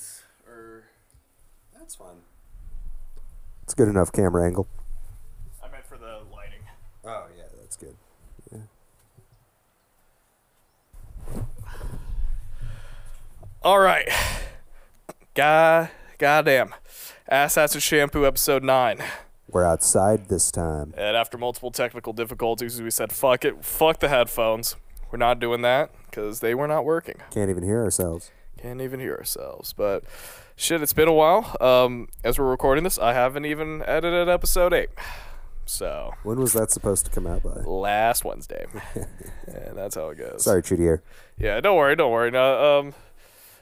this or That's fine. It's good enough camera angle. I meant for the lighting. Oh yeah, that's good. Yeah. All right. God, goddamn. Ass Acid Shampoo episode 9. We're outside this time. And after multiple technical difficulties, we said, fuck it. Fuck the headphones. We're not doing that because they were not working. Can't even hear ourselves. Can't even hear ourselves. But shit, it's been a while. Um, as we're recording this, I haven't even edited episode 8. So, When was that supposed to come out by? last Wednesday. and that's how it goes. Sorry, Chudier. Yeah, don't worry, don't worry. No, um,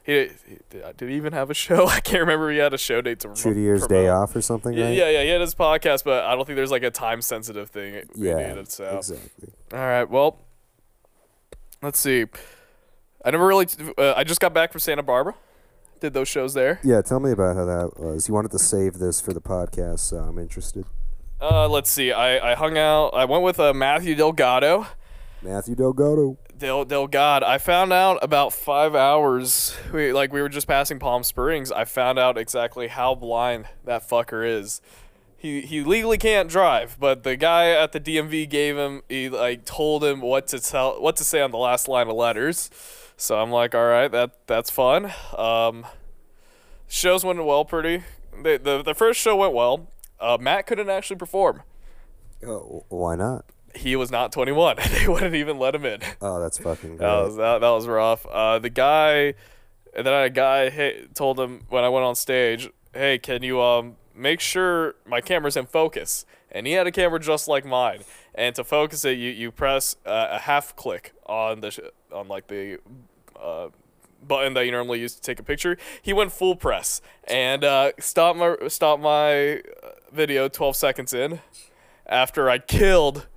he, he did, did he even have a show? I can't remember. He had a show date to Chudier's day off or something, Yeah, right? yeah, yeah. He had his podcast, but I don't think there's like a time sensitive thing. Yeah, needed, so. exactly. All right. Well, let's see. I never really. Uh, I just got back from Santa Barbara. Did those shows there. Yeah, tell me about how that was. You wanted to save this for the podcast, so I'm interested. Uh, let's see. I, I hung out. I went with uh, Matthew Delgado. Matthew Delgado. Del Delgado. I found out about five hours. We like we were just passing Palm Springs. I found out exactly how blind that fucker is. He he legally can't drive, but the guy at the DMV gave him. He like told him what to tell, what to say on the last line of letters. So I'm like, all right, that that's fun. Um, shows went well, pretty. The the, the first show went well. Uh, Matt couldn't actually perform. Oh, why not? He was not 21. they wouldn't even let him in. Oh, that's fucking great. That was that, that was rough. Uh, the guy, and then a guy hey, told him when I went on stage, "Hey, can you um make sure my camera's in focus?" And he had a camera just like mine. And to focus it, you you press uh, a half click on the sh- on like the. Uh, button that you normally use to take a picture. He went full press and uh, my stopped my uh, video 12 seconds in after I killed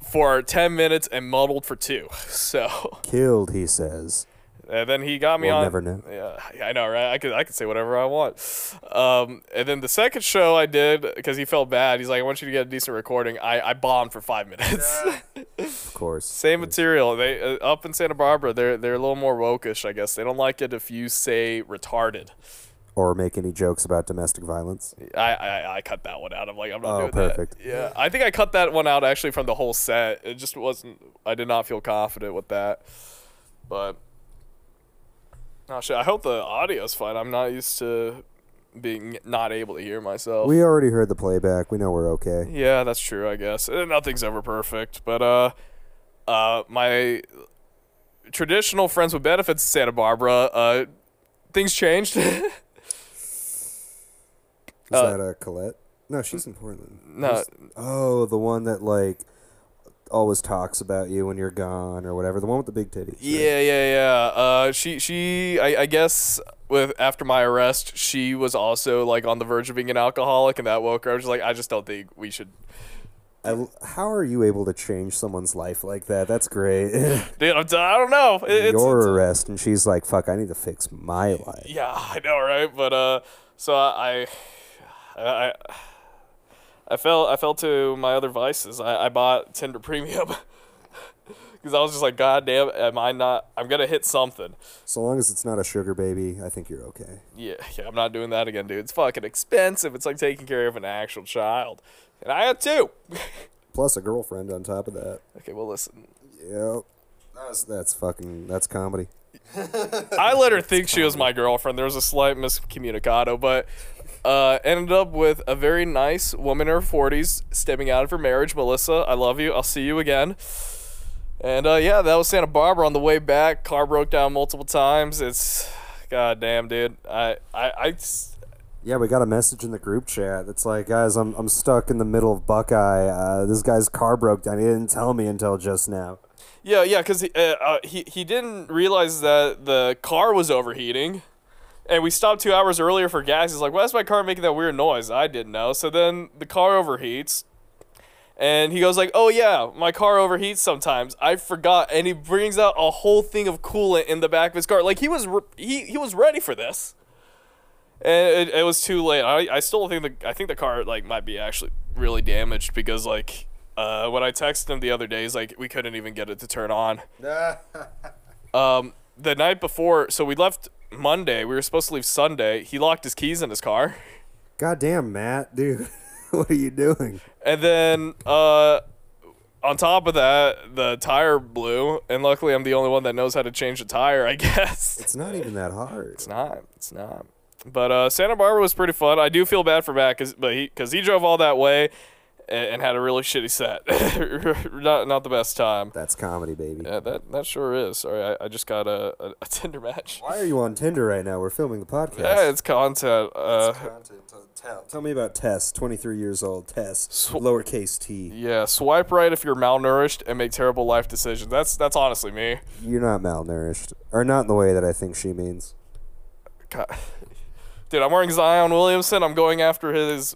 for 10 minutes and muddled for two. So, Killed, he says. And then he got me We'll on. never know. Yeah, I know, right? I could, I could say whatever I want. Um, and then the second show I did because he felt bad. He's like, "I want you to get a decent recording." I, I bombed for five minutes. Of course. Same material. They uh, up in Santa Barbara. They're they're a little more wokish, I guess. They don't like it if you say retarded. Or make any jokes about domestic violence. I, I, I cut that one out. I'm like, I'm not Oh, doing perfect. that. Yeah, I think I cut that one out actually from the whole set. It just wasn't. I did not feel confident with that. But oh shit! I hope the audio's fine. I'm not used to being not able to hear myself. We already heard the playback. We know we're okay. yeah, that's true. I guess Uh, nothing's ever perfect. But uh, uh, my traditional friends with benefits in Santa Barbara. Uh, things changed. Is Uh, that a Colette? No, she's in Portland. no, Who's- Oh, the one that like always talks about you when you're gone or whatever. The one with the big titties. right? Yeah, yeah, yeah. Uh, she, she, I, I guess with after my arrest, she was also like on the verge of being an alcoholic, and that woke her. I was just like, I just don't think we should. I, how are you able to change someone's life like that? That's great. Dude, I'm t- I don't know. It- Your it's- arrest, and she's like, "Fuck, I need to fix my life." yeah, I know, right? But uh, so I, I, I, I fell, I fell to my other vices. I, I bought Tinder Premium. Because I was just like, God damn, am I not? I'm gonna hit something. So long as it's not a sugar baby, I think you're okay. Yeah, yeah, I'm not doing that again, dude. It's fucking expensive. It's like taking care of an actual child. And I had two. Plus a girlfriend on top of that. okay, well, listen. Yep. That's that's fucking that's comedy. I let her think she was my girlfriend. There was a slight miscommunicado, but uh, ended up with a very nice woman in her 40s stepping out of her marriage. Melissa, I love you. I'll see you again. And uh, yeah, that was Santa Barbara on the way back. Car broke down multiple times. It's goddamn, dude. I I. Yeah, we got a message in the group chat that's like, guys, I'm I'm stuck in the middle of Buckeye. Uh, this guy's car broke down. He didn't tell me until just now. Yeah, yeah, because he, uh, uh, he he didn't realize that the car was overheating, and we stopped two hours earlier for gas. He's like, "Why is my car making that weird noise?" I didn't know. So then the car overheats, and he goes like, "Oh yeah, my car overheats sometimes." I forgot, and he brings out a whole thing of coolant in the back of his car. Like he was re- he he was ready for this, and it, it was too late. I I still think the I think the car like might be actually really damaged because like. Uh, when I texted him the other day, he's like, we couldn't even get it to turn on um, the night before, so we left Monday. We were supposed to leave Sunday. He locked his keys in his car. Goddamn, Matt, dude, what are you doing? And then uh, on top of that, the tire blew. And luckily, I'm the only one that knows how to change a tire, I guess. It's not even that hard. It's not. It's not. But uh, Santa Barbara was pretty fun. I do feel bad for Matt, cause, but he because he drove all that way and, and had a really shitty set. not not the best time. That's comedy, baby. Yeah, that that sure is. Sorry, I, I just got a, a, a Tinder match. Why are you on Tinder right now? We're filming the podcast. Yeah, it's content. Uh, content. Tell, tell me about Tess, 23 years old. Tess, Sw- lowercase t. yeah, swipe right if you're malnourished and make terrible life decisions. That's that's honestly me. You're not malnourished, or not in the way that I think she means. God. Dude, I'm wearing Zion Williamson. I'm going after his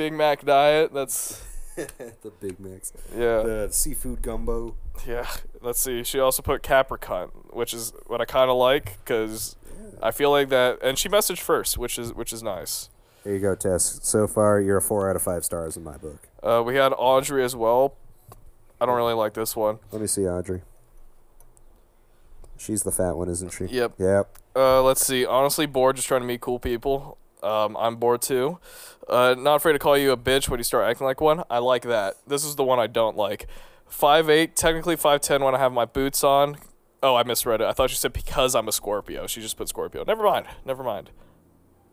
Big Mac diet. That's the Big Mix, yeah. the seafood gumbo. Yeah, let's see. She also put Capricorn, which is what I kind of like because I feel like that. And she messaged first, which is which is nice. There you go, Tess. So far, you're a four out of five stars in my book. Uh, we had Audrey as well. I don't really like this one. Let me see, Audrey. She's the fat one, isn't she? Yep. Yep. Uh, let's see. Honestly, bored just trying to meet cool people. Um, I'm bored too. Uh, not afraid to call you a bitch when you start acting like one. I like that. This is the one I don't like. Five eight, technically five ten when I have my boots on. Oh, I misread it. I thought she said because I'm a Scorpio. She just put Scorpio. Never mind. Never mind.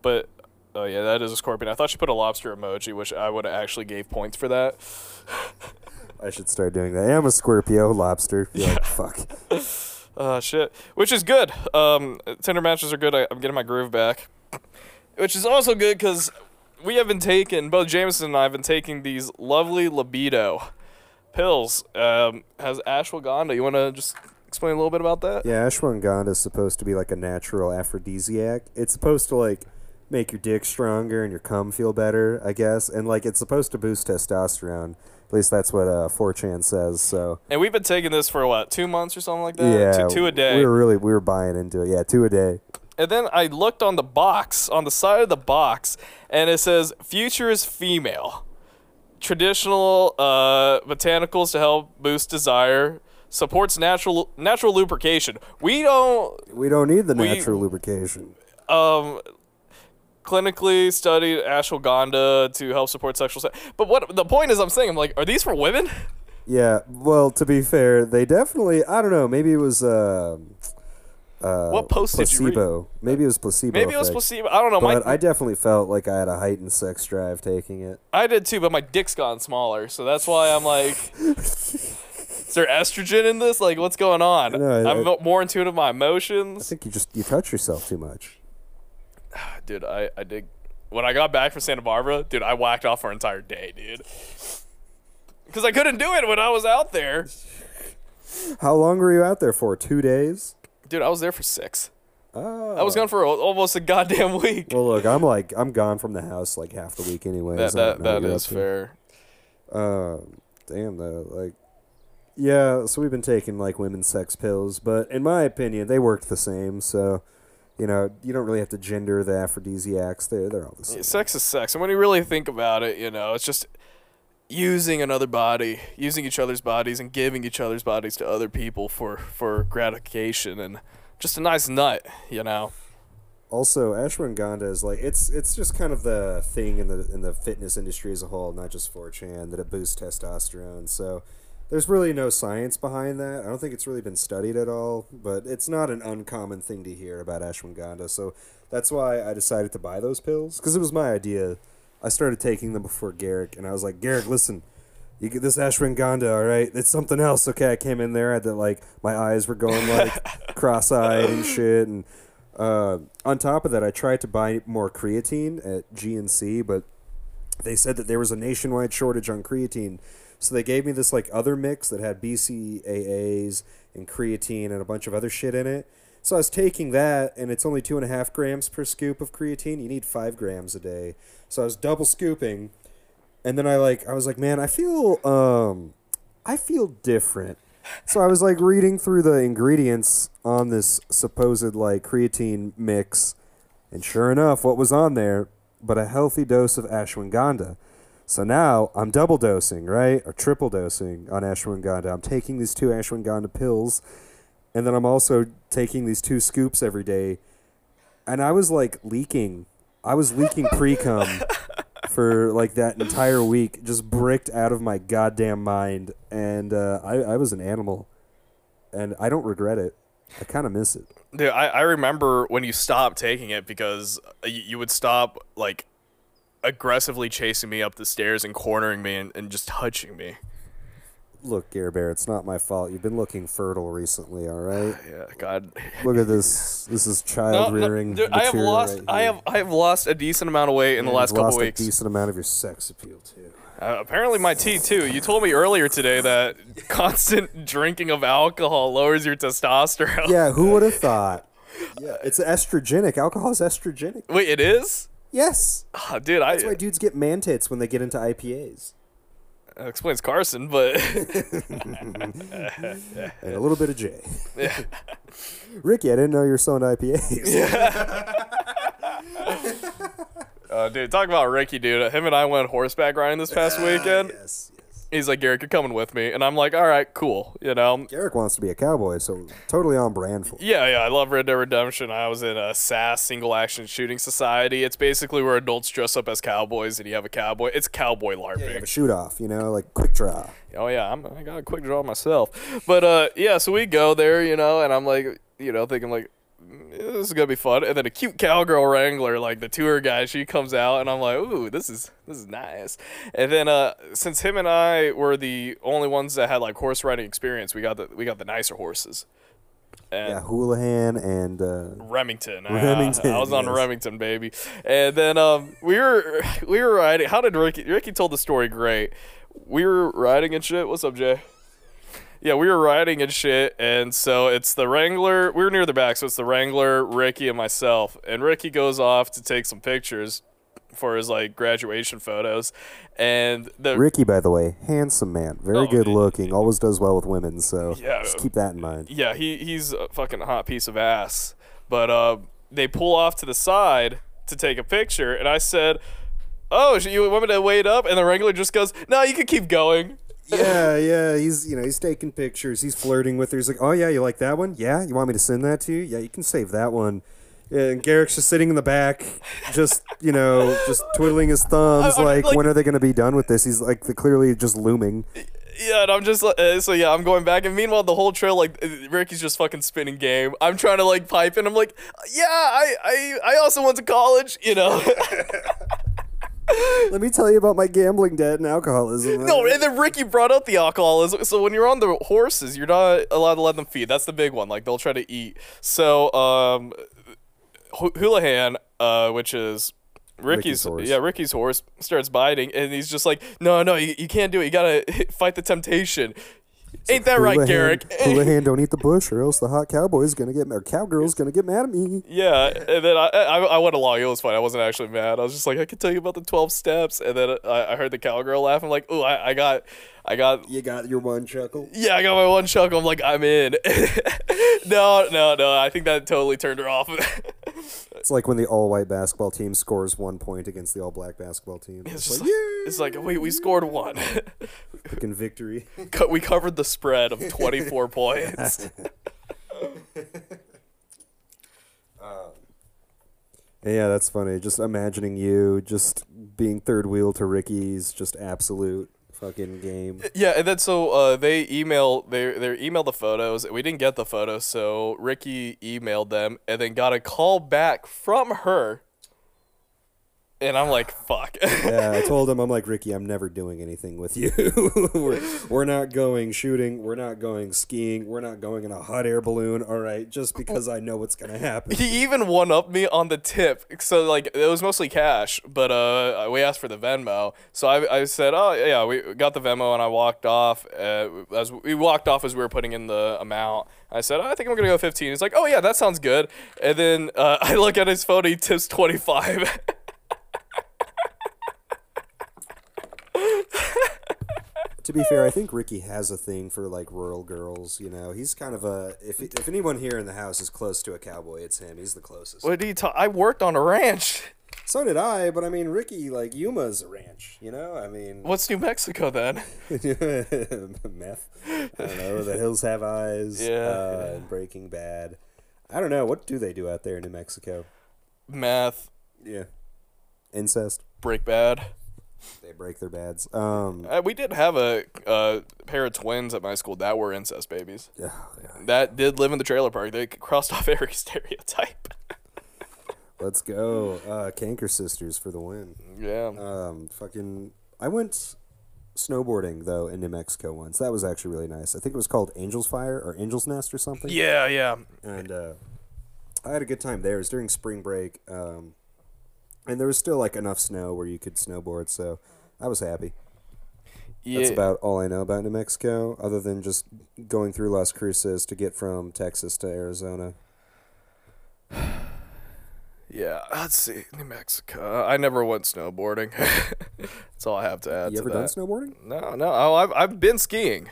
But oh yeah, that is a scorpion. I thought she put a lobster emoji, which I would have actually gave points for that. I should start doing that. I'm a Scorpio lobster. You're like, fuck. Uh, shit. Which is good. Um, Tinder matches are good. I, I'm getting my groove back. Which is also good because we have been taking, both Jameson and I have been taking these lovely libido pills. Um, has ashwagandha. You want to just explain a little bit about that? Yeah, ashwagandha is supposed to be like a natural aphrodisiac. It's supposed to like make your dick stronger and your cum feel better, I guess. And like it's supposed to boost testosterone. At least that's what uh, 4chan says. So And we've been taking this for what, two months or something like that? yeah, Two, two a day. We were really we were buying into it. Yeah, two a day. And then I looked on the box, on the side of the box, and it says "Future is female." Traditional uh, botanicals to help boost desire, supports natural natural lubrication. We don't We don't need the We- natural lubrication. um, clinically studied ashwagandha to help support sexual. Se- but what the point is, I'm saying, I'm like, are these for women? Yeah, well, to be fair, they definitely. I don't know. Maybe it was. Uh, uh, What post did you read? placebo. Maybe it was placebo. Maybe it was placebo. I don't know. But My, I definitely felt like I had a heightened sex drive taking it. I did too, but my dick's gotten smaller, so that's why I'm like, is there estrogen in this? Like, what's going on? No, I- I'm I- more in tune with my emotions. I think you just you touch yourself too much. Dude, I, I did. When I got back from Santa Barbara, dude, I whacked off for an entire day, dude. Because I couldn't do it when I was out there. How long were you out there for? Two days. Dude, I was there for six. Oh. I was gone for almost a goddamn week. Well, look, I'm like I'm gone from the house like half the week anyways. that that, that is fair. Um, damn though, like, yeah. So we've been taking like women's sex pills, but in my opinion, they worked the same. So, you know, you don't really have to gender the aphrodisiacs. They're they're all the same. Sex is sex, and when you really think about it, you know, it's just using another body, using each other's bodies, and giving each other's bodies to other people for for gratification and just a nice nut, you know. Also, ashwagandha is like it's it's just kind of the thing in the in the fitness industry as a whole, not just 4chan, that it boosts testosterone. So there's really no science behind that. I don't think it's really been studied at all, but it's not an uncommon thing to hear about ashwagandha. So that's why I decided to buy those pills because it was my idea. I started taking them before Garrick, and I was like, Garrick, listen. You get this ashwagandha, all right? It's something else. Okay, I came in there, I had that like my eyes were going like cross-eyed and shit, and uh, on top of that, I tried to buy more creatine at GNC, but they said that there was a nationwide shortage on creatine. So they gave me this like other mix that had BCAAs and creatine and a bunch of other shit in it. So I was taking that, and it's only two and a half grams per scoop of creatine. You need five grams a day. So I was double scooping, and then I like I was like, man, I feel um, I feel different. So I was like reading through the ingredients on this supposed like creatine mix, and sure enough, what was on there but a healthy dose of ashwagandha. So now I'm double dosing, right? Or triple dosing on ashwagandha. I'm taking these two ashwagandha pills, and then I'm also taking these two scoops every day and I was like leaking. I was leaking pre cum for like that entire week, just bricked out of my goddamn mind, and uh, I I was an animal, and I don't regret it. I kind of miss it. Dude, I, I remember when you stopped taking it because you, you would stop like aggressively chasing me up the stairs and cornering me and, and just touching me. Look, Gare Bear, it's not my fault. You've been looking fertile recently, all right? Yeah, God. Look at this. This is No, child no, rearing. dude, I have lost. right I have. I have lost a decent amount of weight in the last you've couple lost weeks. a decent amount of your sex appeal too. Uh, apparently, my T too. You told me earlier today that constant drinking of alcohol lowers your testosterone. Yeah, who would have thought? Yeah, it's estrogenic. Alcohol is estrogenic. Wait, it is? Yes, Ah, dude, I that's why dudes get man tits when they get into IPAs, that explains Carson, but and a little bit of J. Ricky, I didn't know you were so into IPAs. uh, dude, talk about Ricky, dude. Him and I went horseback riding this past weekend. yes, yes. He's like, Garrick, you're coming with me, and I'm like, all right, cool. You know, Garrick wants to be a cowboy, so totally on brand for. him. Yeah, yeah, I love Red Dead Redemption. I was in a SAS single action shooting society. It's basically where adults dress up as cowboys and you have a cowboy. It's cowboy You have a shoot off, you know, like quick draw. oh yeah, I'm, I got a quick draw myself. But uh, yeah, so we go there, you know, and I'm like, you know, thinking like. "Mm, This is gonna be fun, and then a cute cowgirl wrangler, like the tour guide, she comes out, and I'm like, "Ooh, this is this is nice." And then, uh, since him and I were the only ones that had like horse riding experience, we got the we got the nicer horses. And Yeah, Houlihan and uh, Remington. Ah, Remington, I was on yes. Remington, baby. And then um, we were we were riding. How did Ricky? Ricky told the story great. We were riding and shit. What's up, Jay? Yeah, we were riding and shit, and so it's the Wrangler. We were near the back, so it's the Wrangler, Ricky, and myself. And Ricky goes off to take some pictures for his like graduation photos, and the Ricky, by the way, handsome man, very Oh, good looking, always does well with women. So Yeah. just keep that in mind. yeah, he he's a fucking hot piece of ass. But uh, they pull off to the side to take a picture, and I said, "Oh, you want me to wait up?" And the Wrangler just goes, "No, you can keep going." yeah, yeah, he's you know he's taking pictures, he's flirting with her. He's like, oh yeah, you like that one? Yeah, you want me to send that to you? Yeah, you can save that one. Yeah, and Garrick's just sitting in the back, just you know, just twiddling his thumbs, I'm like, like- when are they going to be done with this? He's like clearly just looming. Yeah, and I'm just like, uh, so yeah, I'm going back, and meanwhile, the whole trail, like, uh, Ricky's just fucking spinning game. I'm trying to like pipe, and I'm like, yeah, I I I also went to college, you know. Let me tell you about my gambling debt and alcoholism. No, and then Ricky brought up the alcoholism. So when you're on the horses, you're not allowed to let them feed. That's the big one. Like they'll try to eat. So um, Houlihan, uh, which is Ricky's, Ricky's horse. yeah, Ricky's horse starts biting, and he's just like, no, no, you, you can't do it. You gotta fight the temptation. Ain't that right, Houlihan- Garrick? Houlihan, don't eat the bush, or else the hot cowboy's gonna get or cowgirl's gonna get mad at me. Yeah, and then I, I I went along. It was fine. I wasn't actually mad. I was just like, I can tell you about the twelve steps, and then I, I heard the cowgirl laugh. I'm like, oh, I, I got, I got You got your one chuckle. Yeah, I got my one chuckle. I'm like, I'm in. no, no, no. I think that totally turned her off. It's like when the all-white basketball team scores one point against the all-black basketball team. It's, It's just like, like, it's like, wait, we scored one. freaking victory. Co- we covered the spread of 24 points. Yeah, that's funny. Just imagining you just being third wheel to Ricky's just absolute fucking game. Yeah, and then so uh, they email they they emailed the photos. We didn't get the photos, so Ricky emailed them and then got a call back from her. And I'm like, fuck. Yeah, I told him I'm like Ricky, I'm never doing anything with you. we're, we're not going shooting. We're not going skiing. We're not going in a hot air balloon. All right, just because I know what's gonna happen. he even one up me on the tip. So like it was mostly cash, but uh we asked for the Venmo. So I, I said, "Oh, yeah, we got the Venmo." And I walked off uh, as we walked off as we were putting in the amount. I said, oh, "I think I'm going to go 15." He's like, "Oh yeah, that sounds good." And then uh, I look at his phone, he tips 25. to be fair, I think Ricky has a thing for like rural girls. You know, he's kind of a. If if anyone here in the house is close to a cowboy, it's him. He's the closest. what do you talk? I worked on a ranch. So did I, but I mean, Ricky like Yuma's a ranch. You know, I mean, What's New Mexico then? meth. I don't know. The Hills Have Eyes. Yeah, Uh, yeah. and Breaking Bad. I don't know. What do they do out there in New Mexico? Meth. Yeah. Incest. break bad. They break their beds. Um. Uh, we did have a uh, pair of twins at my school that were incest babies. Yeah. yeah. That did live in the trailer park. They crossed off every stereotype. Let's go. Uh, Canker Sisters for the win. yeah. Um, fucking. I went snowboarding though in New Mexico once. That was actually really nice. I think it was called Angel's Fire or Angel's Nest or something. yeah, yeah. And uh, I had a good time there. It was during spring break, um, and there was still like enough snow where you could snowboard. So I was happy. Yeah. That's about all I know about New Mexico, other than just going through Las Cruces to get from Texas to Arizona. Yeah, let's see. New Mexico. I never went snowboarding. That's all I have to add you to ever done snowboarding? no, no. Oh, I've, I've been skiing.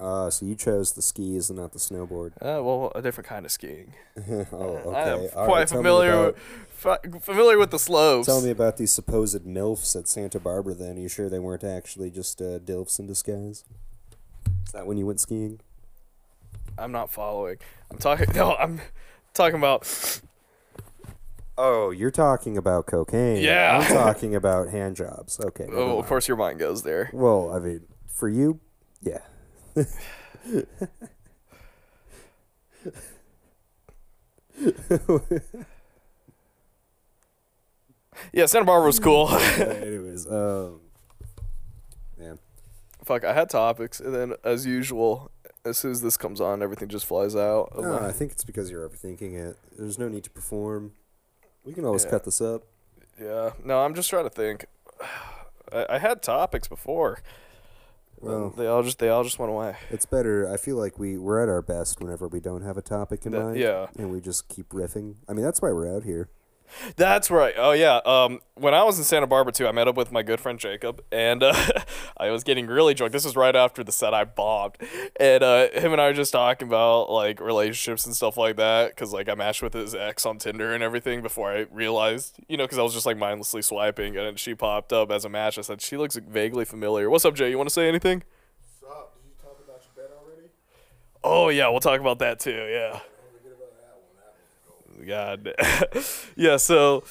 Uh, so you chose the skis and not the snowboard. Uh, well, a different kind of skiing. oh, okay. I'm All quite right, familiar, familiar with the slopes. Tell me about these supposed MILFs at Santa Barbara then. Are you sure they weren't actually just uh, DILFs in disguise? Is that when you went skiing? I'm not following. I'm talking. No, I'm talking about. Oh, you're talking about cocaine. Yeah. I'm talking about hand jobs. Okay. Oh, of course, your mind goes there. Well, I mean, for you, yeah. Yeah, Santa Barbara was cool. Anyways, um, man. Fuck, I had topics, and then as usual, as soon as this comes on, everything just flies out. No, my- I think it's because you're overthinking it. There's no need to perform. We can always Yeah. cut this up. yeah, no, I'm just trying to think. I, I had topics before. Well, they all just they all just went away. it's better. I feel like we we're at our best whenever we don't have a topic in That- mind. yeah. And we just keep riffing. I mean, that's why we're out here. That's right. Oh yeah. Um, when I was in Santa Barbara too, I met up with my good friend Jacob, and uh, I was getting really drunk. This was right after the set I bombed, and uh, him and I were just talking about like relationships and stuff like that. Cause like I matched with his ex on Tinder and everything before I realized, you know, cause I was just like mindlessly swiping, and she popped up as a match. I said she looks vaguely familiar. What's up, Jay? You want to say anything? Stop. Did you talk about your bet already? Oh yeah, we'll talk about that too. Yeah. Forget about that one. That God. yeah, so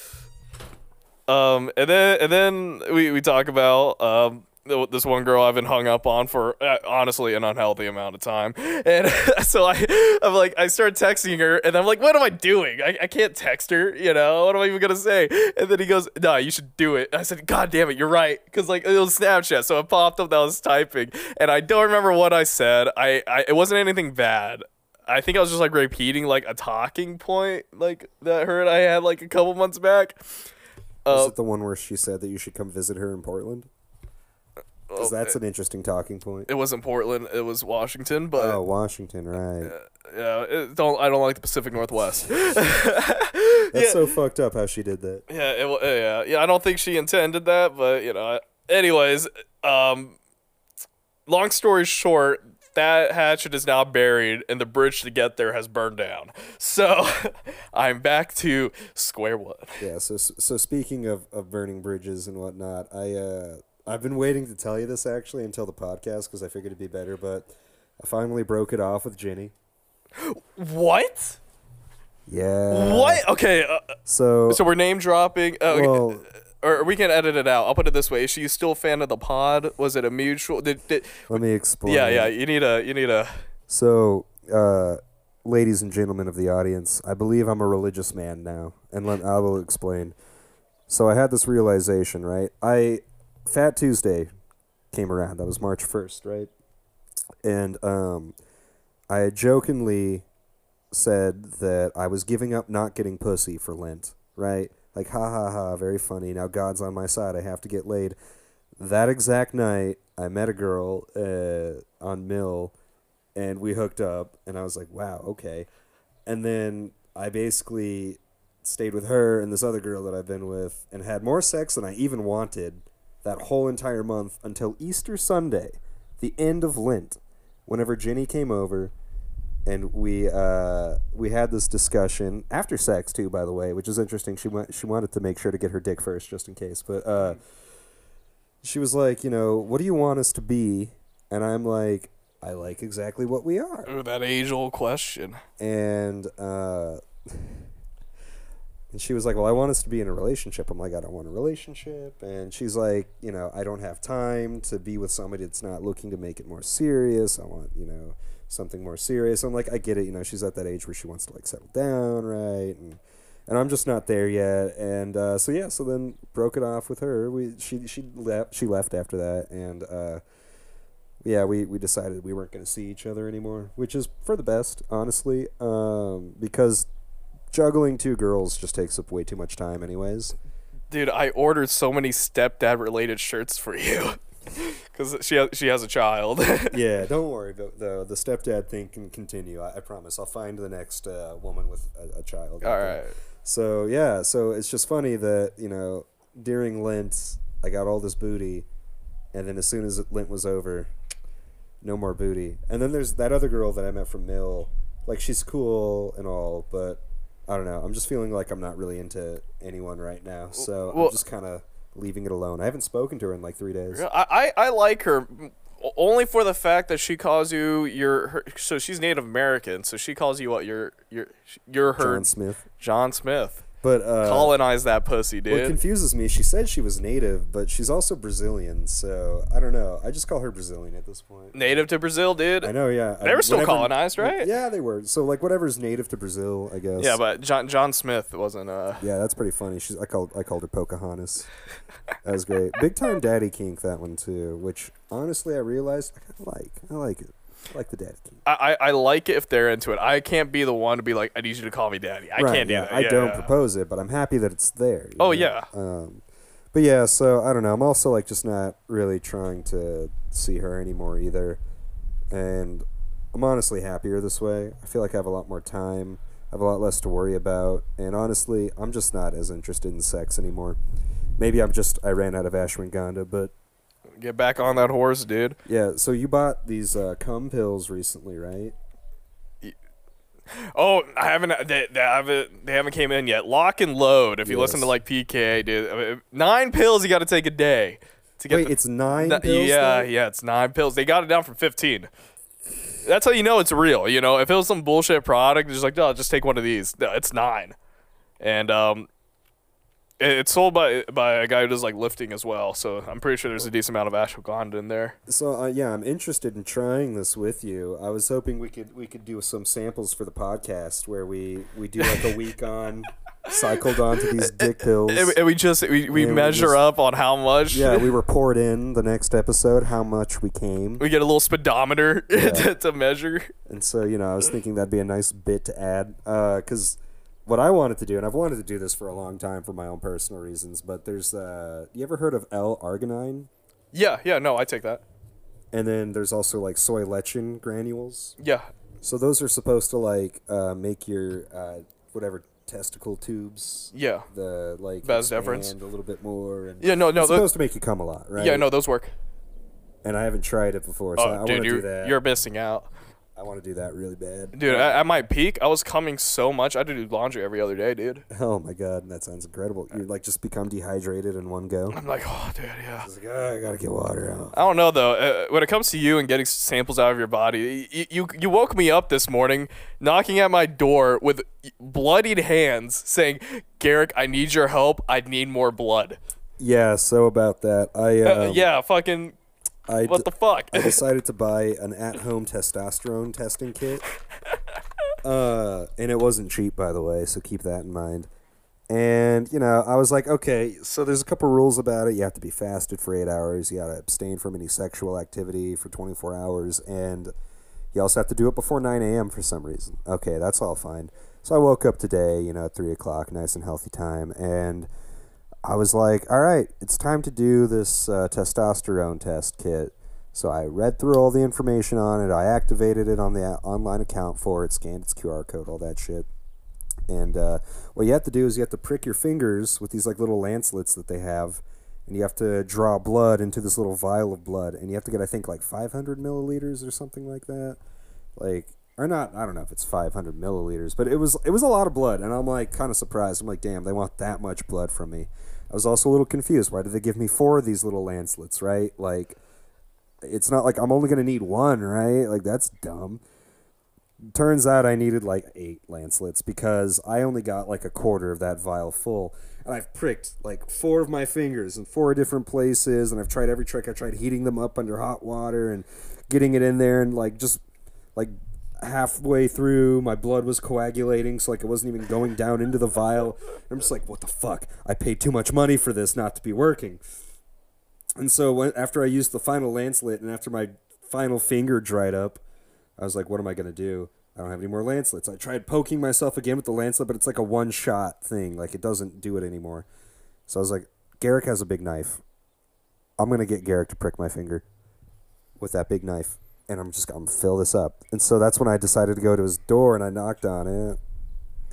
um and then and then we we talk about um this one girl I've been hung up on for uh, honestly an unhealthy amount of time, and so I, I'm like, I start texting her, and I'm like, what am I doing? I, I can't text her, you know? What am I even gonna say? And then he goes, no, you should do it. I said, God damn it, you're right, because like it was Snapchat, so it popped up that I was typing, and I don't remember what I said. I, I it wasn't anything bad. I think I was just like repeating like a talking point like that her and I had like a couple months back. Was Uh, it the one where she said that you should come visit her in Portland? Because oh, that's an interesting talking point. it wasn't Portland, it was Washington, but Oh, Washington, right. yeah, it, don't I don't like the Pacific Northwest. That's so fucked up how she did that. yeah, it, yeah, yeah. I don't think she intended that, but you know. Anyways, um, long story short, that hatchet is now buried, and the bridge to get there has burned down. So I'm back to square one. Yeah. So so speaking of, of burning bridges and whatnot, I uh I've been waiting to tell you this actually until the podcast because I figured it'd be better, but I finally broke it off with Ginny. What? Yeah. what? Okay. Uh, So, so we're name dropping. Uh, okay, well, or we can edit it out. I'll put it this way: Is she still a fan of the pod? Was it a mutual? Did, did, let me explain. yeah, yeah. You need a. You need a. So, uh, ladies and gentlemen of the audience, I believe I'm a religious man now, and let, I will explain. So I had this realization, right? I Fat Tuesday came around. That was March first, right? And um, I jokingly said that I was giving up not getting pussy for Lent, right? Like, ha ha ha, very funny. Now God's on my side. I have to get laid. That exact night, I met a girl uh, on Mill and we hooked up and I was like, wow, okay. And then I basically stayed with her and this other girl that I've been with and had more sex than I even wanted that whole entire month until Easter Sunday, the end of Lent, whenever Jenny came over and we uh, we had this discussion after sex too, by the way, which is interesting. She went she wanted to make sure to get her dick first just in case, but uh, she was like, you know, what do you want us to be? And I'm like, I like exactly what we are. Ooh, that age old question. And uh, and she was like, "Well, I want us to be in a relationship." I'm like, "I don't want a relationship." And she's like, "You know, I don't have time to be with somebody that's not looking to make it more serious. I want, you know, something more serious." I'm like, "I get it. You know, she's at that age where she wants to like settle down, right?" And and I'm just not there yet. And uh, so yeah, so then broke it off with her. We she she left she left after that, and uh, yeah, we we decided we weren't going to see each other anymore, which is for the best, honestly, um, because juggling two girls just takes up way too much time, anyways. Dude, I ordered so many stepdad related shirts for you. Cuz she has, she has a child. yeah, don't worry. The, the the stepdad thing can continue. I, I promise. I'll find the next uh, woman with a, a child. All right. So yeah, so it's just funny that you know during Lent I got all this booty, and then as soon as Lent was over, no more booty. And then there's that other girl that I met from Mill. Like she's cool and all, but I don't know. I'm just feeling like I'm not really into anyone right now. So Well- I'm just kind of leaving it alone. I haven't spoken to her in like three days. I, I, I like her only for the fact that she calls you your her, so she's Native American, so she calls you what your your you're her John Smith. John Smith. But uh, Colonize that pussy, dude. what confuses me, she said she was native, but she's also Brazilian. So I don't know. I just call her Brazilian at this point. Native to Brazil, dude. I know, yeah. They were still Whatever- colonized, right? Yeah, they were. So like whatever's native to Brazil, I guess. Yeah, but John John Smith wasn't uh yeah, that's pretty funny. She's I called I called her Pocahontas. that was great. Big time daddy kink that one too, which honestly I realized I kinda like. I like it. I like the daddy kink. I, I I like it if they're into it. I can't be the one to be like, I need you to call me daddy. I right, can't do yeah, that. I Yeah, don't propose it, but I'm happy that it's there. you Oh, yeah. Um, but yeah, so I don't know. I'm also like just not really trying to see her anymore either, and I'm honestly happier this way. I feel like I have a lot more time. I have a lot less to worry about, and honestly, I'm just not as interested in sex anymore. Maybe I'm just I ran out of ashwagandha, but Get back on that horse, dude. yeah. So you bought these uh, cum pills recently, right? Oh, I haven't. They, they haven't. They haven't came in yet. Lock and load. If you listen to like PK, dude, I mean, nine pills you got to take a day to get. Wait, the, it's nine pills. yeah, though? yeah, it's nine pills. They got it down from fifteen. That's how you know it's real. You know, if it was some bullshit product, it's just like, no, just take one of these. No, it's nine, and um, it's sold by by a guy who does like lifting as well. So I'm pretty sure there's a decent amount of ashwagandha in there. So uh, yeah, I'm interested in trying this with you. I was hoping we could we could do some samples for the podcast where we we do like a week on cycled onto these dick pills. And, and we just we, we Yeah, we measure just- up on how much. Yeah, we report in the next episode how much we came, we get a little speedometer to, to measure. and so you know I was thinking that'd be a nice bit to add because what I wanted to do, and I've wanted to do this for a long time for my own personal reasons, but there's uh, you ever heard of L-arginine? Yeah, yeah, no, I take that. And then there's also like soy lecithin granules. Yeah, So those are supposed to like uh, make your uh, whatever testicle tubes yeah, the like Vas deferens. a little bit more and yeah. No, no, it's tho- supposed to make you come a lot, right? yeah, no, those work. And I haven't tried it before, so I Oh, want to do that. you're missing out, I want to do that really bad. dude. At, at my peak, I was coming so much. I had to do laundry every other day, dude. Oh my god, that sounds incredible. You like just become dehydrated in one go. I'm like, oh, dude, yeah. It's like, oh, I gotta get water out. I don't know though. Uh, when it comes to you and getting samples out of your body, you, you you woke me up this morning, knocking at my door with bloodied hands, saying, "Garrick, I need your help. I need more blood." Yeah, so about that, I Uh, um, yeah, fucking I what the fuck? I decided to buy an at-home testosterone testing kit. Uh, and it wasn't cheap, by the way, so keep that in mind. And you know, I was like, okay, so there's a couple rules about it. You have to be fasted for eight hours. You got to abstain from any sexual activity for 24 hours, and you also have to do it before 9 a.m. for some reason. Okay, that's all fine. So I woke up today, you know, at three o'clock, nice and healthy time, and I was like, all right, it's time to do this uh, testosterone test kit. So I read through all the information on it. I activated it on the a- online account for it, scanned its QR code, all that shit. And uh, what you have to do is you have to prick your fingers with these like little lancelets that they have, and you have to draw blood into this little vial of blood, and you have to get I think like 500 milliliters or something like that, like or not. I don't know if it's 500 milliliters, but it was it was a lot of blood, and I'm like kind of surprised. I'm like, damn, they want that much blood from me. I was also a little confused. Why did they give me four of these little lancelets, right? Like, it's not like I'm only gonna need one, right? Like that's dumb. Turns out I needed like eight lancelets because I only got like a quarter of that vial full. And I've pricked like four of my fingers in four different places, and I've tried every trick. I tried heating them up under hot water and getting it in there, and like just like halfway through, my blood was coagulating, so like it wasn't even going down into the vial. I'm just like, what the fuck? I paid too much money for this not to be working. And so when, after I used the final lancelet, and after my final finger dried up, I was like, what am I gonna do? I don't have any more lancelets. I tried poking myself again with the lancelet, but it's like a one shot thing. Like it doesn't do it anymore. So I was like, Garrick has a big knife. I'm gonna get Garrick to prick my finger with that big knife, and I'm just gonna fill this up. And so that's when I decided to go to his door, and I knocked on it,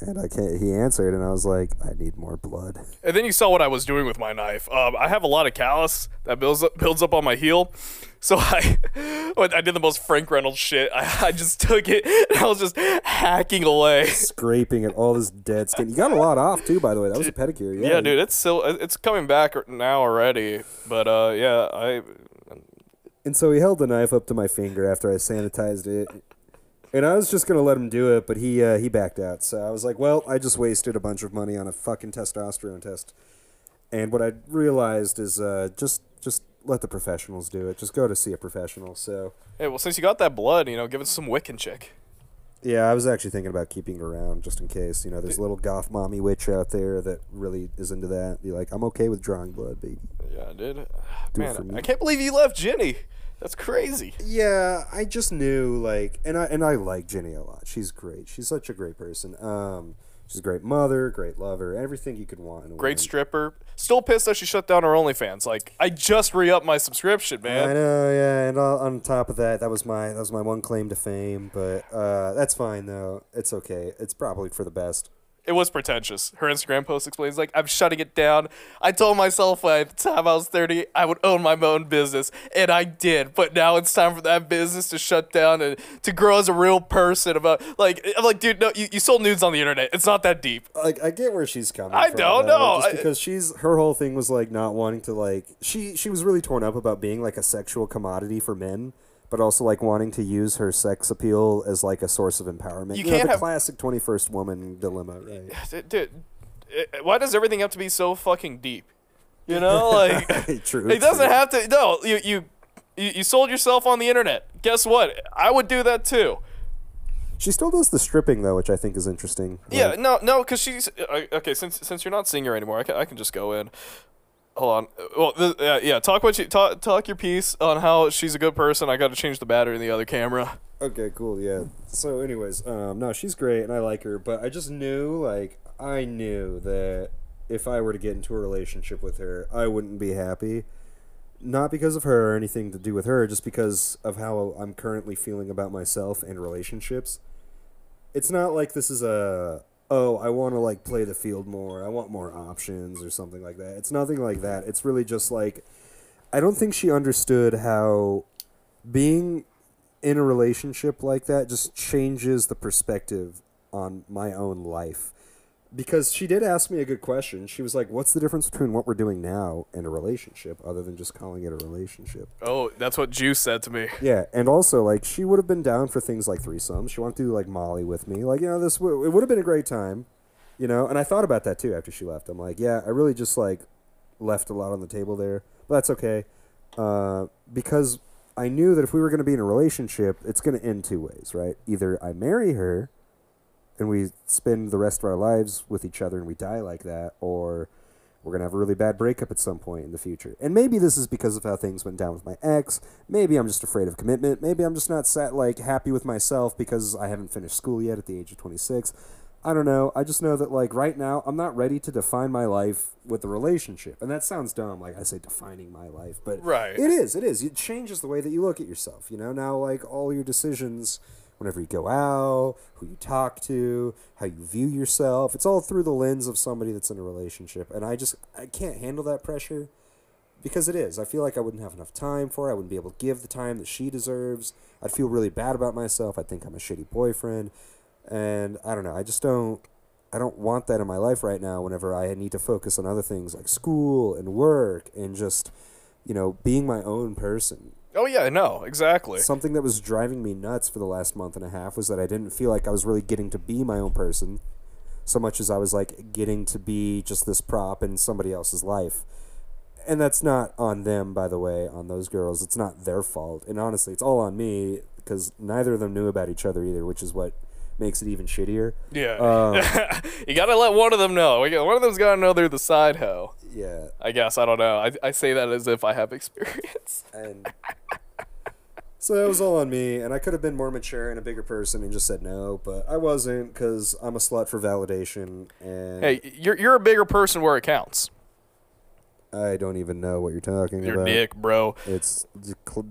and I can't. He answered, and I was like, I need more blood. And then you saw what I was doing with my knife. Um, I have a lot of callus that builds up, builds up on my heel. So I, I did the most Frank Reynolds shit. I, I just took it and I was just hacking away. Scraping at all this dead skin. You got a lot off too, by the way. That was a pedicure. Yeah, Yeah, dude, it's still it's coming back now already. But uh, yeah, I And so he held the knife up to my finger after I sanitized it. And I was just gonna let him do it, but he uh, he backed out. So I was like, well, I just wasted a bunch of money on a fucking testosterone test. And what I realized is uh, just just let the professionals do it. Just go to see a professional. So hey, well, since you got that blood, you know, give it some Wiccan chick. Yeah, I was actually thinking about keeping around just in case. You know, there's a little goth mommy witch out there that really is into that. Be like, I'm okay with drawing blood, baby. Yeah, dude. Do Man. I can't believe you left Ginny. That's crazy. Yeah, I just knew like, and I and I like Jenny a lot. She's great. She's such a great person. Um, she's a great mother, great lover, everything you could want. In a Great stripper. Still pissed that she shut down her OnlyFans. Like, I just re upped my subscription, man. I know, yeah, and all, on top of that, that was my that was my one claim to fame. But uh, that's fine though. It's okay. It's probably for the best. It was pretentious. Her Instagram post explains, like, I'm shutting it down. I told myself by the time I was 30, I would own my own business, and I did. But now it's time for that business to shut down and to grow as a real person. About like, I'm like, dude, no, you, you sold nudes on the internet. It's not that deep. Like I get where she's coming. I from, don't though, know. Just I- because she's her whole thing was like not wanting to like she she was really torn up about being like a sexual commodity for men, but also like wanting to use her sex appeal as like a source of empowerment. You know, can't the have- classic twenty first woman dilemma, right? Dude, why does everything have to be so fucking deep? You know, like, True. it doesn't true. have to. No, you, you, you you sold yourself on the internet. Guess what? I would do that too. She still does the stripping though, which I think is interesting. Yeah, Like, no, no, because she's uh, okay. Since since you're not seeing her anymore, I can I can just go in. Hold on. Well, th- yeah, yeah. Talk what you talk. Talk your piece on how she's a good person. I got to change the battery in the other camera. Okay, cool. Yeah. So, anyways, um, no, she's great and I like her, but I just knew, like, I knew that if I were to get into a relationship with her, I wouldn't be happy. Not because of her or anything to do with her, just because of how I'm currently feeling about myself and relationships. It's not like this is a oh, I want to like play the field more. I want more options or something like that. It's nothing like that. It's really just like I don't think she understood how being in a relationship like that just changes the perspective on my own life. Because she did ask me a good question. She was like, What's the difference between what we're doing now and a relationship, other than just calling it a relationship? Oh, that's what Juice said to me. Yeah, and also, like, she would have been down for things like threesomes. She wanted to do, like, Molly with me. Like, you know, this w- it would have been a great time, you know? And I thought about that, too, after she left. I'm like, yeah, I really just, like, left a lot on the table there. But that's okay. Uh, because I knew that if we were going to be in a relationship, it's going to end two ways, right? Either I marry her and we spend the rest of our lives with each other and we die like that, or we're going to have a really bad breakup at some point in the future. And maybe this is because of how things went down with my ex. Maybe I'm just afraid of commitment. Maybe I'm just not sat, like happy with myself because I haven't finished school yet at the age of 26. I don't know. I just know that like right now I'm not ready to define my life with a relationship. And that sounds dumb like I say defining my life, but Right. it is. It is. It changes the way that you look at yourself, you know? Now like all your decisions whenever you go out, who you talk to, how you view yourself, it's all through the lens of somebody that's in a relationship. And I just I can't handle that pressure because it is. I feel like I wouldn't have enough time for. I wouldn't be able to give the time that she deserves. I'd feel really bad about myself. I'd think I'm a shitty boyfriend. And I don't know. I just don't I don't want that in my life right now whenever I need to focus on other things like school and work and just you know, being my own person. Oh yeah, no, exactly. Something that was driving me nuts for the last month and a half was that I didn't feel like I was really getting to be my own person so much as I was like getting to be just this prop in somebody else's life. And that's not on them, by the way, on those girls. It's not their fault. And honestly, it's all on me because neither of them knew about each other either, which is what makes it even shittier. Yeah. Um, you gotta let one of them know. One of them's gotta know they're the side hoe. yeah. I guess. I don't know. I, I say that as if I have experience. And so that was all on me, and I could have been more mature and a bigger person and just said no, but I wasn't because I'm a slut for validation, and Hey, you're, you're a bigger person where it counts. I don't even know what you're talking Your about. dick, bro. It's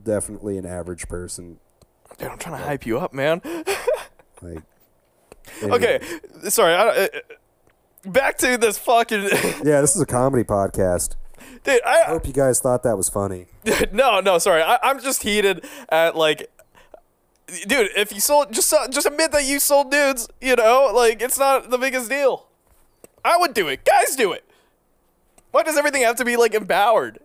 definitely an average person. Dude, I'm trying to hype you up, man. Like, Okay, sorry. I, uh, back to this fucking. yeah, this is a comedy podcast. Dude, I I, hope you guys thought that was funny. no, no, sorry. I, I'm just heated at like, dude. If you sold, just uh, just admit that you sold dudes. You know, like it's not the biggest deal. I would do it. Guys, do it. Why does everything have to be like empowered?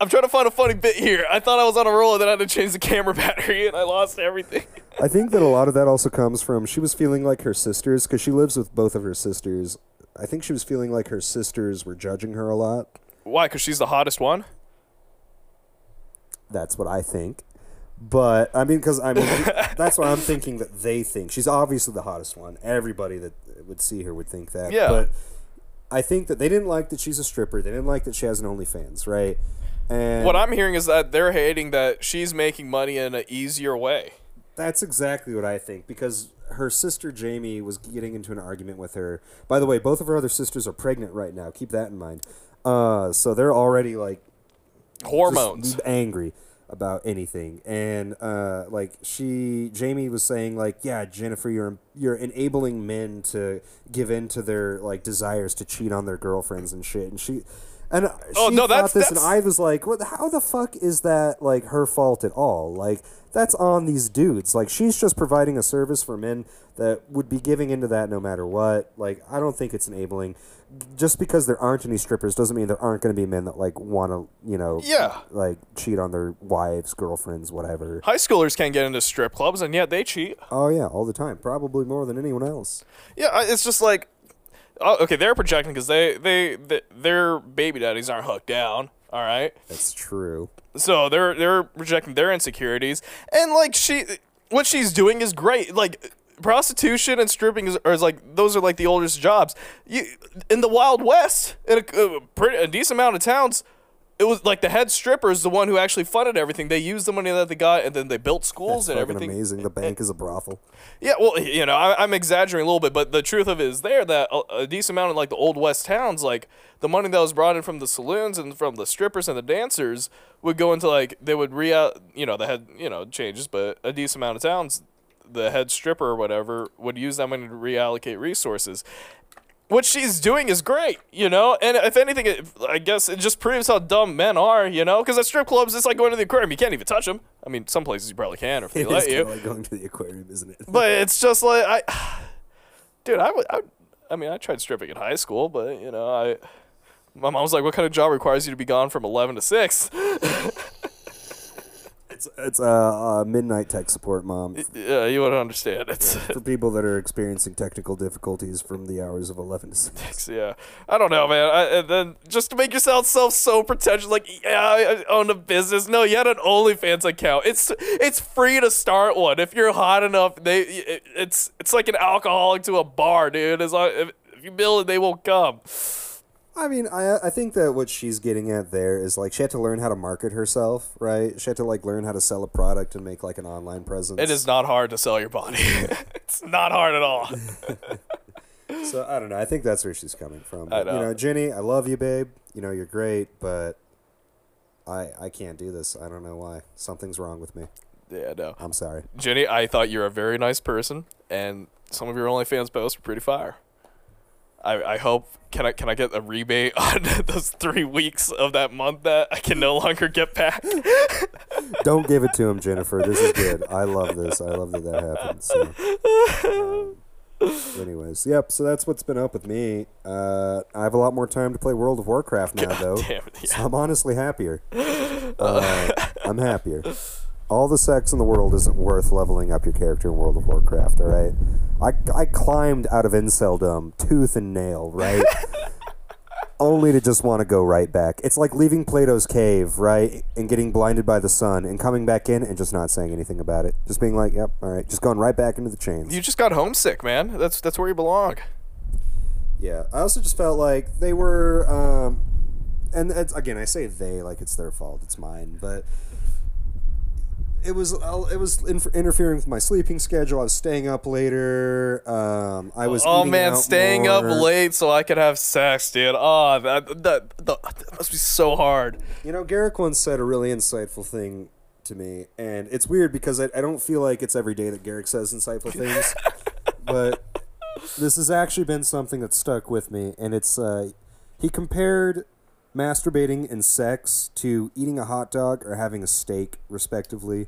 I'm trying to find a funny bit here. I thought I was on a roll, and then I had to change the camera battery, and I lost everything. I think that a lot of that also comes from she was feeling like her sisters because she lives with both of her sisters. I think she was feeling like her sisters were judging her a lot. Why? Because she's the hottest one. That's what I think. But I mean, because I mean, that's what I'm thinking that they think. She's obviously the hottest one. Everybody that would see her would think that. Yeah. But I think that they didn't like that she's a stripper. They didn't like that she has an OnlyFans, right? And What I'm hearing is that they're hating that she's making money in an easier way. That's exactly what I think because her sister Jamie was getting into an argument with her. By the way, both of her other sisters are pregnant right now. Keep that in mind. Uh, so they're already like Hormones. angry about anything, and uh, like she Jamie was saying like, yeah, Jennifer, you're you're enabling men to give in to their like desires to cheat on their girlfriends and shit, and she. And Oh, she no, thought that's- this, and I was like, "What? How the fuck is that like her fault at all? Like that's on these dudes. Like she's just providing a service for men that would be giving into that no matter what. Like I don't think it's enabling. Just because there aren't any strippers doesn't mean there aren't going to be men that like want to, you know, Yeah. like cheat on their wives, girlfriends, whatever. High schoolers can't get into strip clubs, and yet they cheat. Oh yeah, all the time, probably more than anyone else. Yeah, it's just like, oh, okay, they're projecting because they, they they their baby daddies aren't hooked down. All right, That's true. so they're they're projecting their insecurities, and like she, what she's doing is great. Like prostitution and stripping is, is like those are like the oldest jobs. You in the Wild West, in a, a, pretty, a decent amount of towns. It was like the head stripper is the one who actually funded everything. They used the money that they got, and then they built schools That's and everything. amazing. The bank is a brothel. Yeah, well, you know, I, I'm exaggerating a little bit, but the truth of it is there that a, a decent amount of like the old west towns, like the money that was brought in from the saloons and from the strippers and the dancers would go into like they would re, uh, you know, the head, you know, changes, but a decent amount of towns, the head stripper or whatever would use that money to reallocate resources. What she's doing is great, you know, and if anything, it, I guess it just proves how dumb men are, you know, because at strip clubs it's like going to the aquarium, you can't even touch them. I mean, some places you probably can, or if they It let you. like going to the aquarium, isn't it? But it's just like I, dude, I would, I, I mean, I tried stripping in high school, but you know, I, my mom was like, "What kind of job requires you to be gone from eleven to 6? it's it's a uh, uh, midnight tech support, mom. Yeah, you wouldn't understand. It's, For people that are experiencing technical difficulties from the hours of eleven to six. yeah, I don't know, man. I, and then just to make yourself so pretentious, like, yeah, I I own a business. No, you had an OnlyFans account. It's it's free to start one if you're hot enough. They, it, it's it's like an alcoholic to a bar, dude. As long if, if you build it, they will come. I mean, I I think that what she's getting at there is like she had to learn how to market herself, right? She had to like learn how to sell a product and make like an online presence. It is not hard to sell your body. it's not hard at all. So I don't know. I think that's where she's coming from. I But, You know. know, Jenny, I love you, babe. You know, you're great, but I I can't do this. I don't know why. Something's wrong with me. Yeah, no. I'm sorry. Jenny, I thought you were a very nice person, and some of your OnlyFans posts were pretty fire. I, I hope can I can I get a rebate on those three weeks of that month that I can no longer get back? Don't give it to him, Jennifer. This is good. I love this. I love that that happened. So. um, anyways, yep. So that's what's been up with me. Uh, I have a lot more time to play World of Warcraft now, though. Damn it, So. I'm honestly happier. Uh, I'm happier. All the sex in the world isn't worth leveling up your character in World of Warcraft, all right? I, I climbed out of Inceldom tooth and nail, right? Only to just want to go right back. It's like leaving Plato's cave, right? And getting blinded by the sun and coming back in and just not saying anything about it. Just being like, yep, all right. Just going right back into the chains. You just got homesick, man. That's that's where you belong. Yeah, I also just felt like they were, um, and it's, again, I say they like it's their fault, it's mine, but it was uh, it was in, interfering with my sleeping schedule. I was staying up later. Um, I was. Oh man, staying up late so I could have sex, dude. Oh, that that, that, that must be so hard. You know, Garrick once said a really insightful thing to me, and it's weird because I, I don't feel like it's every day that Garrick says insightful things, but this has actually been something that stuck with me, and it's uh, he compared masturbating and sex to eating a hot dog or having a steak, respectively.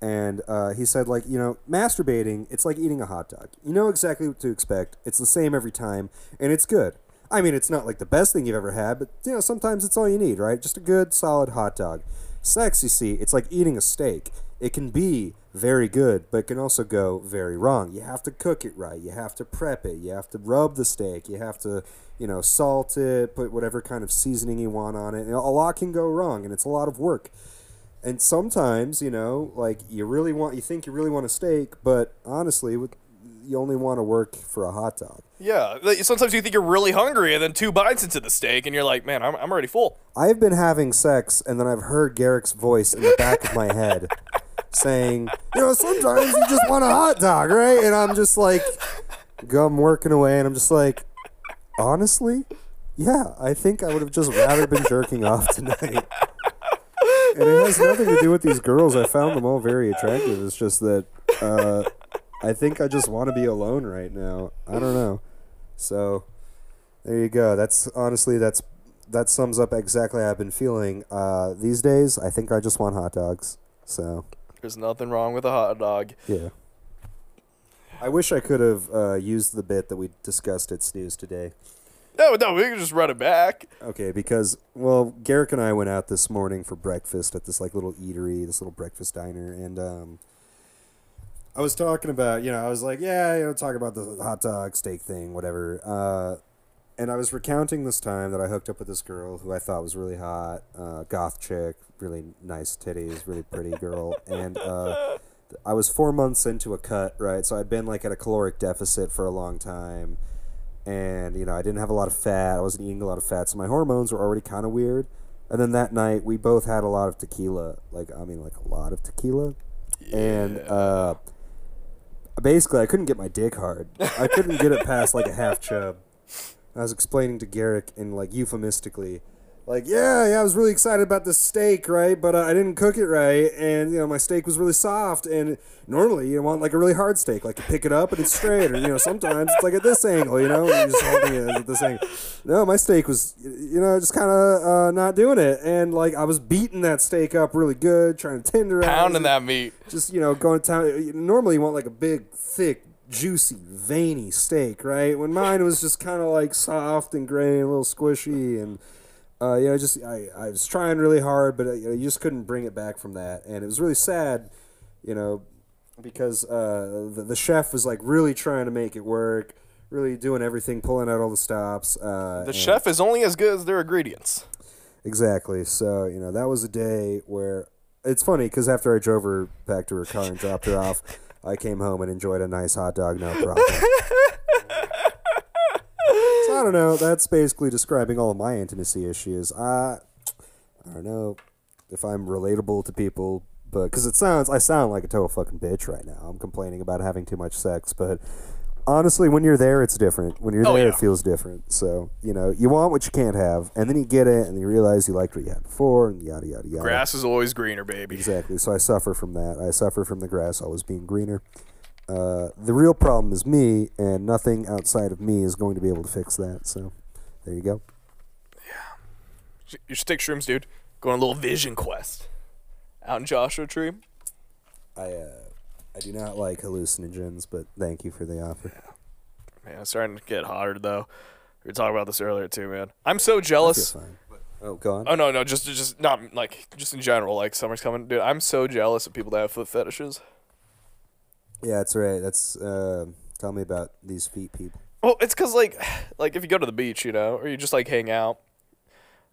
And uh, he said, like, you know, masturbating, it's like eating a hot dog. You know exactly what to expect. It's the same every time, and it's good. I mean, it's not like the best thing you've ever had, but, you know, sometimes it's all you need, right? Just a good, solid hot dog. Sex, you see, it's like eating a steak. It can be very good, but can also go very wrong. You have to cook it right. You have to prep it. You have to rub the steak. You have to, you know, salt it, put whatever kind of seasoning you want on it. And a lot can go wrong, and it's a lot of work. And sometimes, you know, like you really want, you think you really want a steak, but honestly, with- you only want to work for a hot dog. Yeah, like, sometimes you think you're really hungry, and then two bites into the steak, and you're like, man, I'm, I'm already full. I've been having sex, and then I've heard Garrick's voice in the back of my head saying, you know, sometimes you just want a hot dog, right? And I'm just like, go, I'm working away, and I'm just like, honestly, yeah, I think I would have just rather been jerking off tonight. And it has nothing to do with these girls. I found them all very attractive. It's just that uh, I think I just want to be alone right now. I don't know. So there you go. That's honestly that's that sums up exactly how I've been feeling uh, these days. I think I just want hot dogs. So There's nothing wrong with a hot dog. yeah. I wish I could have uh, used the bit that we discussed at Snooze today. No, no, we can just run it back. Okay, because well, Garrick and I went out this morning for breakfast at this like little eatery, this little breakfast diner, and um, I was talking about, you know, I was like, yeah, you know, talk about the hot dog steak thing, whatever. Uh, and I was recounting this time that I hooked up with this girl who I thought was really hot, uh, goth chick, really nice titties, really pretty girl, and uh, I was four months into a cut, right? So I'd been like at a caloric deficit for a long time, and you know I didn't have a lot of fat. I wasn't eating a lot of fat, so my hormones were already kind of weird. And then that night we both had a lot of tequila, like I mean, like a lot of tequila, and uh, basically I couldn't get my dick hard. I couldn't get it past like a half chub. I was explaining to Garrick in like euphemistically, like, yeah, yeah, I was really excited about the steak, right? But uh, I didn't cook it right, and you know my steak was really soft. And normally you want like a really hard steak, like you pick it up and it's straight, or you know sometimes it's like at this angle, you know, you're just holding it at this angle. No, my steak was, you know, just kind of uh, not doing it, and like I was beating that steak up really good, trying to tenderize, it, Pounding it that meat. just you know going to town normally you want like a big thick juicy veiny steak right when mine was just kind of like soft and gray and a little squishy and uh, you know just I, I was trying really hard but uh, you, know, you just couldn't bring it back from that and it was really sad you know because uh, the, the chef was like really trying to make it work really doing everything pulling out all the stops uh, The chef is only as good as their ingredients. Exactly. So you know that was a day where it's funny because after I drove her back to her car and dropped her off, I came home and enjoyed a nice hot dog, no problem. so I don't know. That's basically describing all of my intimacy issues. I, I don't know if I'm relatable to people, but because it sounds, I sound like a total fucking bitch right now. I'm complaining about having too much sex, but honestly, when you're there, it's different. When you're Oh, there, yeah. it feels different. So you know, you want what you can't have, and then you get it, and you realize you liked what you had before, and yada yada yada. Grass is always greener, baby. Exactly. So I suffer from that. I suffer from the grass always being greener. Uh, the real problem is me, and nothing outside of me is going to be able to fix that. So there you go. Yeah, You should take shrooms, dude. Go on a little vision quest. Out in Joshua Tree. I uh, I do not like hallucinogens, but thank you for the offer. Man, it's starting to get hotter though. We were talking about this earlier too, man. I'm so jealous. Oh, go on. Oh no, no, just just not like just in general. Like summer's coming, dude. I'm so jealous of people that have foot fetishes. Yeah, that's right. That's uh, tell me about these feet people. Well, it's cause like, like if you go to the beach, you know, or you just like hang out,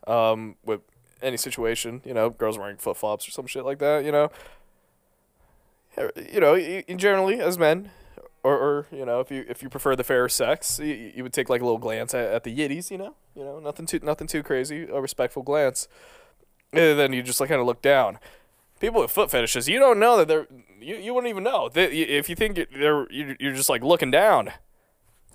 um, with any situation, you know, girls wearing flip flops or some shit like that, you know. Yeah, You know, generally as men, or, or you know, if you if you prefer the fairer sex, you, you would take like a little glance at, at the yitties, you know, you know, nothing too nothing too crazy, a respectful glance, and then you just like kind of look down. People with foot fetishes, you don't know that they're you, you wouldn't even know that if you think they're you're just like looking down.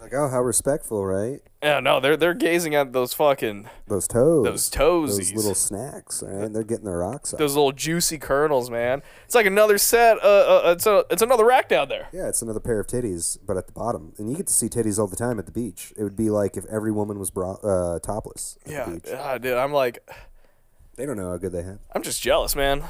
Like, oh, how respectful, right? Yeah, no, they're they're gazing at those fucking Those toes. those toesies, Those little snacks, right? They're getting their rocks off. those little juicy kernels, man. It's like another set. Uh, uh it's a it's another rack down there. Yeah, it's another pair of titties, but at the bottom, and you get to see titties all the time at the beach. It would be like if every woman was bra- uh, topless at Yeah, the beach. ah, dude, I'm like, They don't know how good they have. I'm just jealous, man.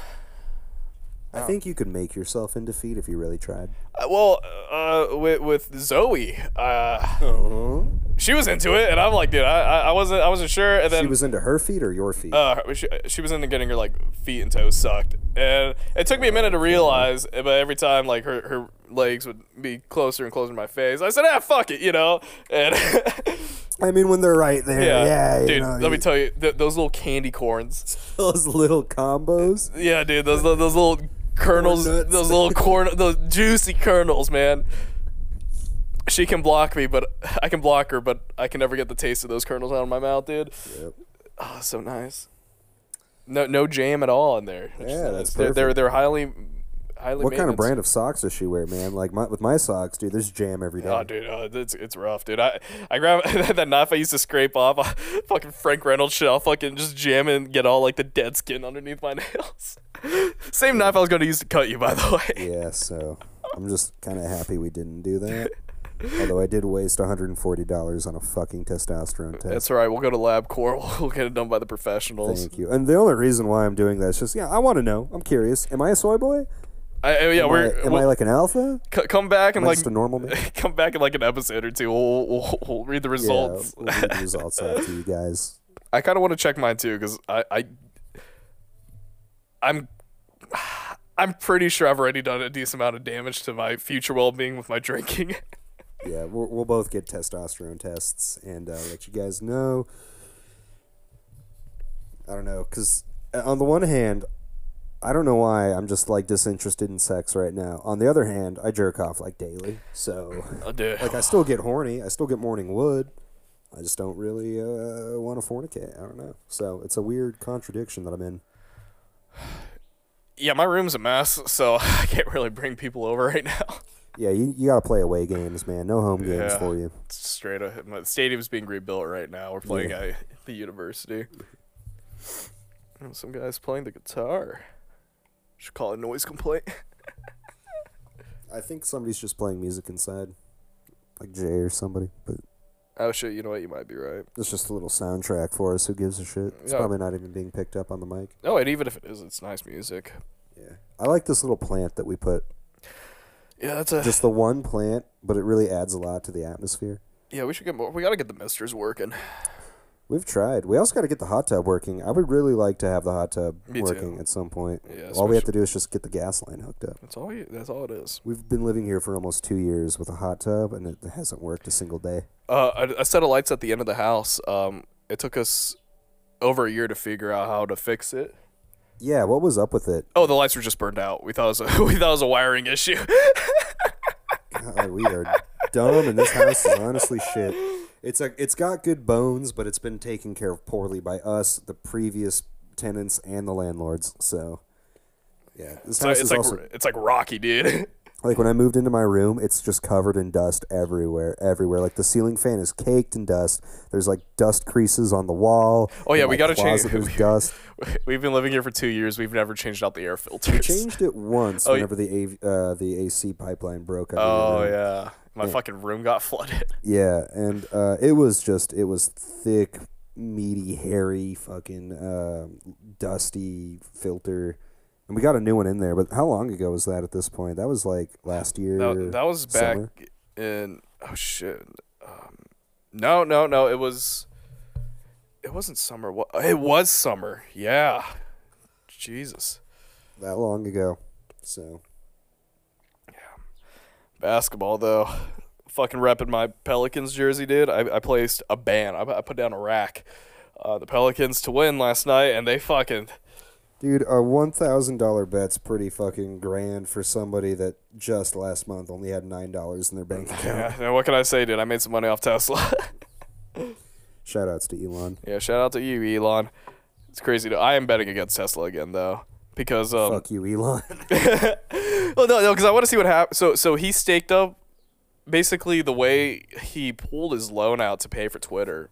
I think you could make yourself into feet if you really tried. Uh, well, uh, with with Zoe, uh, she was into it, and I'm like, dude, I, I I wasn't I wasn't sure, and then She was into her feet or your feet? uh, she, she was into getting her like feet and toes sucked, and it took me a minute to realize. But every time like her her legs would be closer and closer to my face, I said, ah, fuck it, you know. And I mean, when they're right there, yeah, yeah. dude, know, let you- me tell you, th- those little candy corns. those little combos. Yeah, dude, those those little kernels, those little corn, those juicy kernels, man. She can block me, but I can block her, but I can never get the taste of those kernels out of my mouth, dude. Yep. Oh, so nice. No, no jam at all in there. Yeah, that's they're, they're they're highly, highly. What kind of brand of socks does she wear, man? Like my, with my socks, dude, there's jam every oh, day. Oh, dude, oh, it's it's rough, dude. I I grab that knife I used to scrape off uh, fucking Frank Reynolds shit. I'll fucking just jam and get all like the dead skin underneath my nails. Same knife I was gonna use to cut you, by the way. Yeah, so I'm just kind of happy we didn't do that. Although I did waste $140 on a fucking testosterone test. That's all right. We'll go to LabCorp. We'll get it done by the professionals. Thank you. And the only reason why I'm doing that is just, yeah, I want to know. I'm curious. Am I a soy boy? I, yeah, Am, we're I, am we'll I like an alpha? c- come back and Am like just a normal man? come back in like an episode or two. We'll we'll, we'll read the results. Yeah, we'll read the results out to you guys. I kind of want to check mine too because I, I I'm I'm pretty sure I've already done a decent amount of damage to my future well-being with my drinking. Yeah, we'll, we'll both get testosterone tests and uh, let you guys know. I don't know, because on the one hand, I don't know why I'm just like disinterested in sex right now. On the other hand, I jerk off like daily, so oh, like I still get horny. I still get morning wood. I just don't really uh, want to fornicate. I don't know. So it's a weird contradiction that I'm in. yeah, my room's a mess, so I can't really bring people over right now. Yeah, you, you got to play away games, man. No home games Yeah. for you. Straight up. My stadium's being rebuilt right now. We're playing Yeah. at the university. And some guy's playing the guitar. Should call a noise complaint. I think somebody's just playing music inside, like Jay or somebody. But oh shit! You know what? You might be right. it's just a little soundtrack for us. Who gives a shit? It's Yeah. probably not even being picked up on the mic. Oh, and even if it is, it's nice music. Yeah, I like this little plant that we put. Yeah, that's a. Just the one plant, but it really adds a lot to the atmosphere. yeah, we should get more. We gotta get the misters working. We've tried. We also got to get the hot tub working. I would really like to have the hot tub Me too. working at some point. Yeah, All we have to do is just get the gas line hooked up. That's all. You, that's all it is. We've been living here for almost two years with a hot tub, and it hasn't worked a single day. Uh, a, a set of lights at the end of the house. Um, it took us over a year to figure out how to fix it. Yeah, what was up with it? Oh, the lights were just burned out. We thought it was a, we thought it was a wiring issue. God, we are dumb, and this house is honestly shit. It's a, it's got good bones, but it's been taken care of poorly by us, the previous tenants, and the landlords. So, yeah, this So house it's is like also it's like rocky, dude. like when I moved into my room, it's just covered in dust everywhere, everywhere. Like the ceiling fan is caked in dust. There's like dust creases on the wall. Oh, yeah, we gotta change- closet, There's dust. We've been living here for two years. We've never changed out the air filters. We changed it once Oh, whenever the A, uh, the AC pipeline broke. Oh yeah, my fucking room got flooded. Yeah, and uh, it was just it was thick, meaty, hairy, fucking um dusty filter, and we got a new one in there. But how long ago was that? At this point, that was like last year. That, that was back summer. in oh shit. Um, no, no, no. It was It wasn't summer. It was summer. Yeah. Jesus. that long ago. So Basketball though, fucking repping my Pelicans jersey, dude. I, I placed a ban. I, I put down a rack. Uh, the Pelicans to win last night, and they fucking Dude, a one thousand dollar bet's pretty fucking grand for somebody that just last month only had nine dollars in their bank account. yeah. What can I say, dude? I made some money off Tesla. Shout outs to Elon. yeah. Shout out to you, Elon. It's crazy. To, I am betting against Tesla again though, because um, Fuck you, Elon. well, no, no, because I want to see what happens. So, so he staked up. Basically, the way he pulled his loan out to pay for Twitter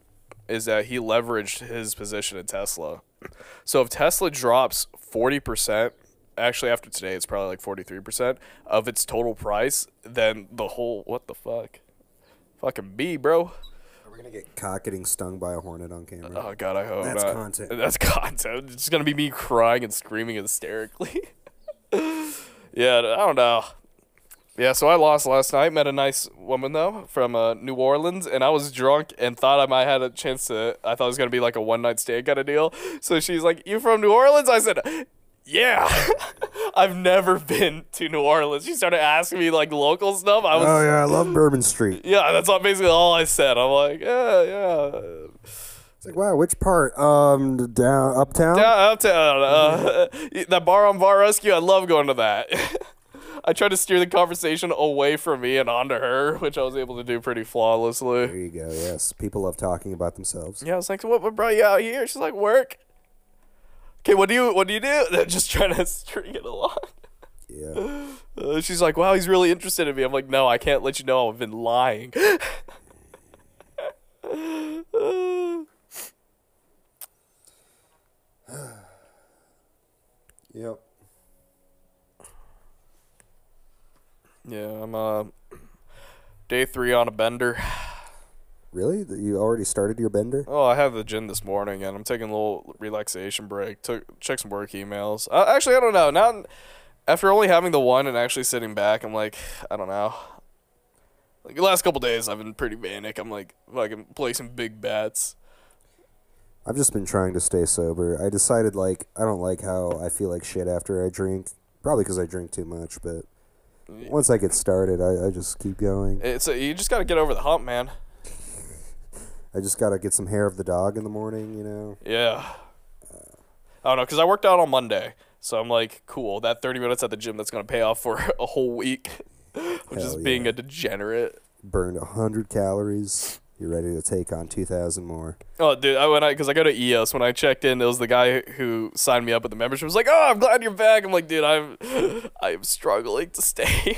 is that he leveraged his position in Tesla. So if Tesla drops forty percent, actually after today, it's probably like forty three percent of its total price, then the whole what the fuck, fucking B, bro. Are gonna get cock getting stung by a hornet on camera? Oh god, I hope That's not. content. That's content. It's just gonna be me crying and screaming hysterically. yeah, I don't know. Yeah, so I lost last night. Met a nice woman though from uh, New Orleans, and I was drunk and thought I might had a chance to. I thought it was gonna be like a one night stand kind of deal. So she's like, "You from New Orleans?" I said, "Yeah." I've never been to New Orleans. She started asking me like local stuff. I was oh yeah, I love Bourbon Street. yeah, that's all, basically all I said. I'm like, yeah, yeah. It's like, wow, which part? Um, down uptown. Yeah, uptown. Uh, that bar on Bar Rescue, I love going to that. I tried to steer the conversation away from me and onto her, which I was able to do pretty flawlessly. There you go. Yes, people love talking about themselves. Yeah, I was like, "What, what brought you out here?" She's like, "Work." Okay, what do you what do you do? Just trying to string it along. Yeah. Uh, she's like, "Wow, he's really interested in me." I'm like, "No, I can't let you know I've been lying." Yep. yeah, I'm uh day three on a bender. Really? You already started your bender? Oh, I have the gym this morning, and I'm taking a little relaxation break. Took check some work emails. Uh, actually, I don't know. Now, after only having the one and actually sitting back, I'm like, I don't know. Like the last couple days, I've been pretty manic. I'm like, fucking placing big bets. I've just been trying to stay sober. I decided like I don't like how I feel like shit after I drink. Probably because I drink too much, but once I get started, I, I just keep going. It's a, you just got to get over the hump, man. I just gotta get some hair of the dog in the morning, you know. Yeah. I don't know, cause I worked out on Monday, so I'm like, cool. That 30 minutes at the gym, that's gonna pay off for a whole week Hell just being a degenerate. Burned hundred calories. You're ready to take on two thousand more. Oh, dude, I when I because I go to EOS when I checked in, it was the guy who signed me up with the membership. Was like, "Oh, I'm glad you're back." I'm like, dude, I'm I'm struggling to stay.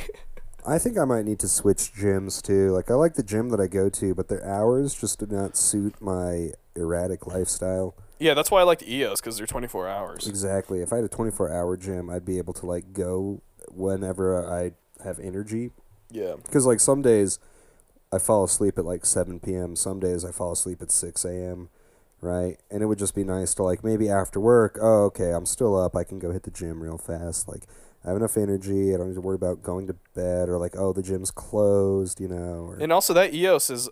I think I might need to switch gyms too. Like I like the gym that I go to, but their hours just do not suit my erratic lifestyle. yeah, that's why I like the EOS because they're 24 hours. Exactly. If I had a 24-hour gym, I'd be able to like go whenever I have energy. Yeah, Because like some days, I fall asleep at like 7 p.m. Some days I fall asleep at 6 a.m. Right, and it would just be nice to like maybe after work. Oh, okay, I'm still up. I can go hit the gym real fast. Like I have enough energy. I don't need to worry about going to bed or like oh the gym's closed. You know. Or, and also that EOS is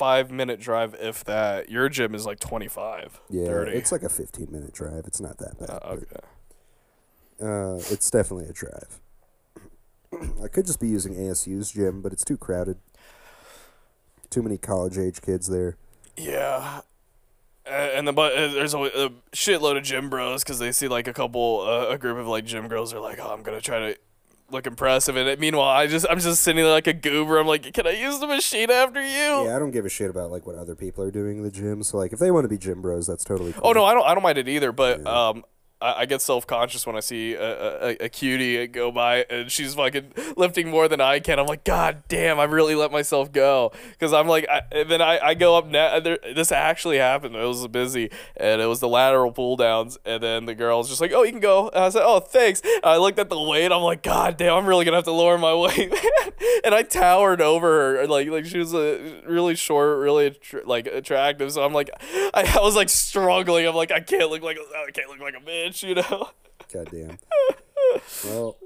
five minute drive, if that. Your gym is like 25. yeah, 30. it's like a 15 minute drive. It's not that bad. Uh, but, okay. Uh, it's definitely a drive. I could just be using ASU's gym, but it's too crowded. Too many college age kids there. Yeah. And the but uh, there's a, a shitload of gym bros because they see like a couple uh, a group of like gym girls are like oh I'm gonna try to look impressive and it, meanwhile I just I'm just sitting there like a goober I'm like can I use the machine after you Yeah, I don't give a shit about like what other people are doing in the gym. So like, if they want to be gym bros, that's totally. Cool. oh no I don't I don't mind it either but um I, I get self conscious when I see a, a, a cutie go by and she's fucking lifting more than I can. I'm like, God damn, I really let myself go because I'm like, I, then I, I go up now. Uh, there, this actually happened. It was busy and it was the lateral pull downs. And then the girl's just like, Oh, you can go. And I said, Oh, thanks. And I looked at the weight. I'm like, God damn, I'm really gonna have to lower my weight. And I towered over her, like like she was a really short, really like attractive. So I'm like, I, I was like struggling. I'm like, I can't look like I can't look like a bitch, you know. Goddamn. well,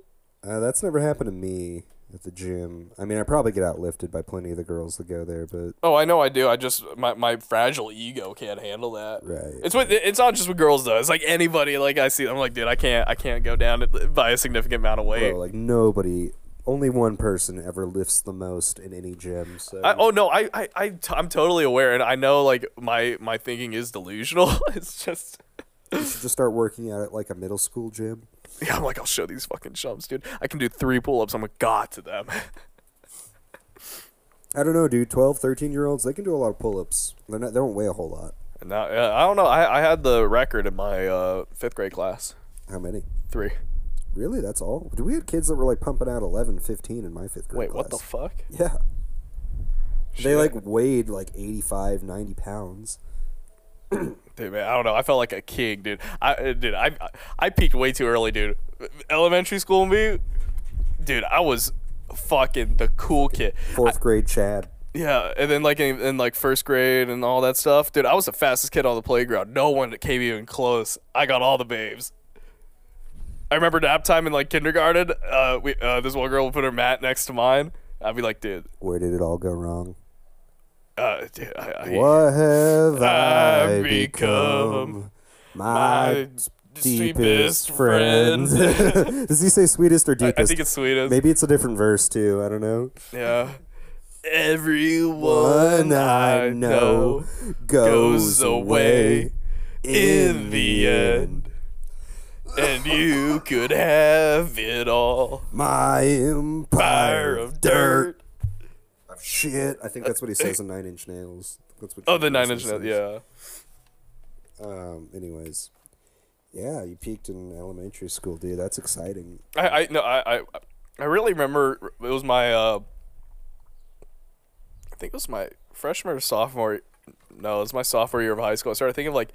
uh, that's never happened to me. at the gym. I mean, I probably get outlifted by plenty of the girls that go there, but Oh, I know I do. I just my, my fragile ego can't handle that. right. It's with it's not just with girls though. It's like anybody. Like I see, I'm like, dude, I can't I can't go down by a significant amount of weight. Bro, like nobody, only one person ever lifts the most in any gym. So I, oh no, I I I t- I'm totally aware, and I know like my my thinking is delusional. it's just you should just start working out at like a middle school gym. yeah. I'm like, I'll show these fucking chumps, dude. I can do three pull-ups. I'm a god to them. I don't know, dude. 12, 13 year olds, they can do a lot of pull ups. They're not, don't weigh a whole lot. and now yeah, I don't know. I I had the record in my uh, fifth grade class. How many? Three. Really? That's all? Do we had kids that were like pumping out 11, 15 in my fifth grade Wait, what the fuck? Yeah. They like weighed like 85, 90 pounds. Dude, man, I don't know. I felt like a king, dude. I, uh, dude, I, I peaked way too early, dude. Elementary school me, dude. I was fucking the cool kid. Fourth grade Chad. Yeah, and then like in, in like first grade and all that stuff, dude. I was the fastest kid on the playground. No one came even close. I got all the babes. I remember nap time in like kindergarten. Uh, we uh, this one girl would put her mat next to mine. I'd be like, dude, Where did it all go wrong? Uh, I, I, What have I I become? My, my deepest friend. Does he say sweetest or deepest? I think it's sweetest. Maybe it's a different verse too. I don't know. Yeah. Everyone I know goes away in the end. And you could have it all. My empire of dirt. Shit. I think that's what he says in Nine Inch Nails. That's what Oh, the Nine Inch nails. Yeah. Um. Anyways, yeah, you peaked in elementary school, dude. That's exciting. I, I no I, I I really remember it was my uh I think it was my freshman or sophomore no, it was my sophomore year of high school. I started thinking like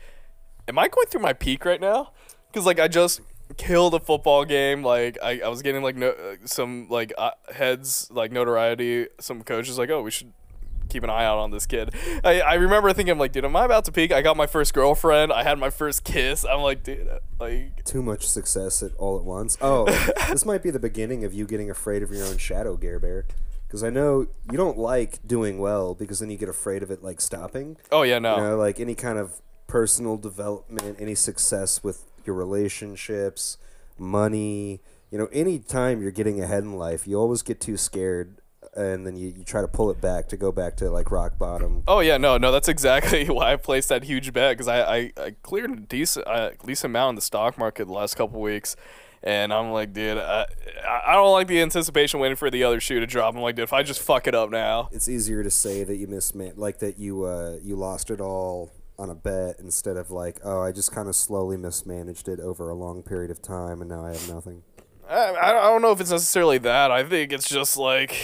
am I going through my peak right now? Cuz like I just killed a football game like I, I was getting like no, some like uh, heads like notoriety some coaches like oh we should keep an eye out on this kid I, I remember thinking I'm like dude am I about to peak I got my first girlfriend I had my first kiss I'm like dude uh, like Too much success at all at once. Oh, this might be the beginning of you getting afraid of your own shadow, Gare Bear. Because I know you don't like doing well because then you get afraid of it like stopping. oh yeah no You know, like any kind of personal development, any success with your relationships, money, you know, any time you're getting ahead in life, you always get too scared and then you, you try to pull it back to go back to like rock bottom. Oh yeah, no, no, that's exactly why I placed that huge bet because I, I, I cleared a decent uh, decent amount in the stock market the last couple weeks, and I'm like, dude, I, I don't like the anticipation waiting for the other shoe to drop. I'm like, dude, if I just fuck it up now, It's easier to say that you misman like that you uh you lost it all on a bet instead of like, oh, I just kind of slowly mismanaged it over a long period of time and now I have nothing. I, I don't know if it's necessarily that. I think it's just like,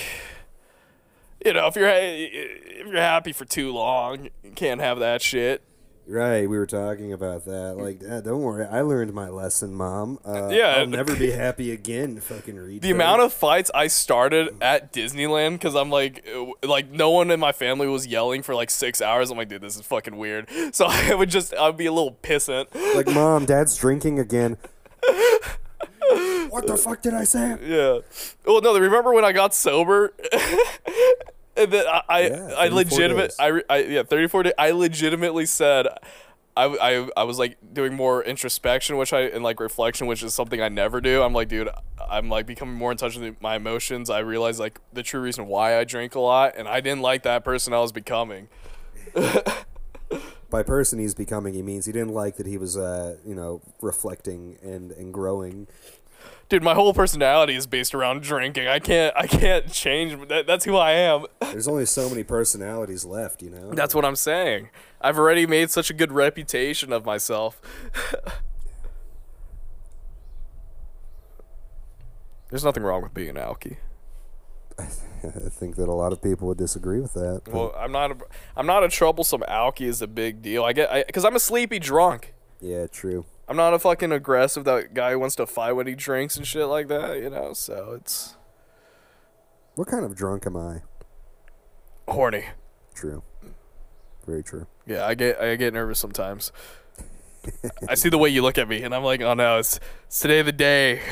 you know, if you're if you're happy for too long, you can't have that shit. Right, we were talking about that. Like, "Dad, don't worry, I learned my lesson, Mom. Uh, Yeah. I'll never be happy again. Fucking read The amount of fights I started at Disneyland because I'm like, uh, like no one in my family was yelling for like six hours. I'm like, dude, this is fucking weird. So I would just, I'd be a little pissant. like, Mom, Dad's drinking again. what the fuck did I say? Yeah. Well, no, remember when I got sober? and then I, I, Yeah, I 34 legitimate, days. I, I, yeah, 34 days. I legitimately said, I, I, I was like doing more introspection, which I, and like reflection, which is something I never do. I'm like, dude, I'm like becoming more in touch with my emotions. I realized like the true reason why I drink a lot, and I didn't like that person I was becoming. By person he's becoming, he means he didn't like that he was, uh, you know, reflecting and, and growing. Dude, my whole personality is based around drinking. I can't, I can't change. That, that's who I am. There's only so many personalities left, you know? That's what I'm saying. I've already made such a good reputation of myself. There's nothing wrong with being an alky. I think that a lot of people would disagree with that. but- Well, I'm not a, I'm not a troublesome alky is a big deal. I get because I'm a sleepy drunk. yeah, true. I'm not a fucking aggressive that guy who wants to fight when he drinks and shit like that, you know. So it's What kind of drunk am I? horny. True. Very true. Yeah, I get I get nervous sometimes. I see the way you look at me, and I'm like, oh no, it's, it's today the day.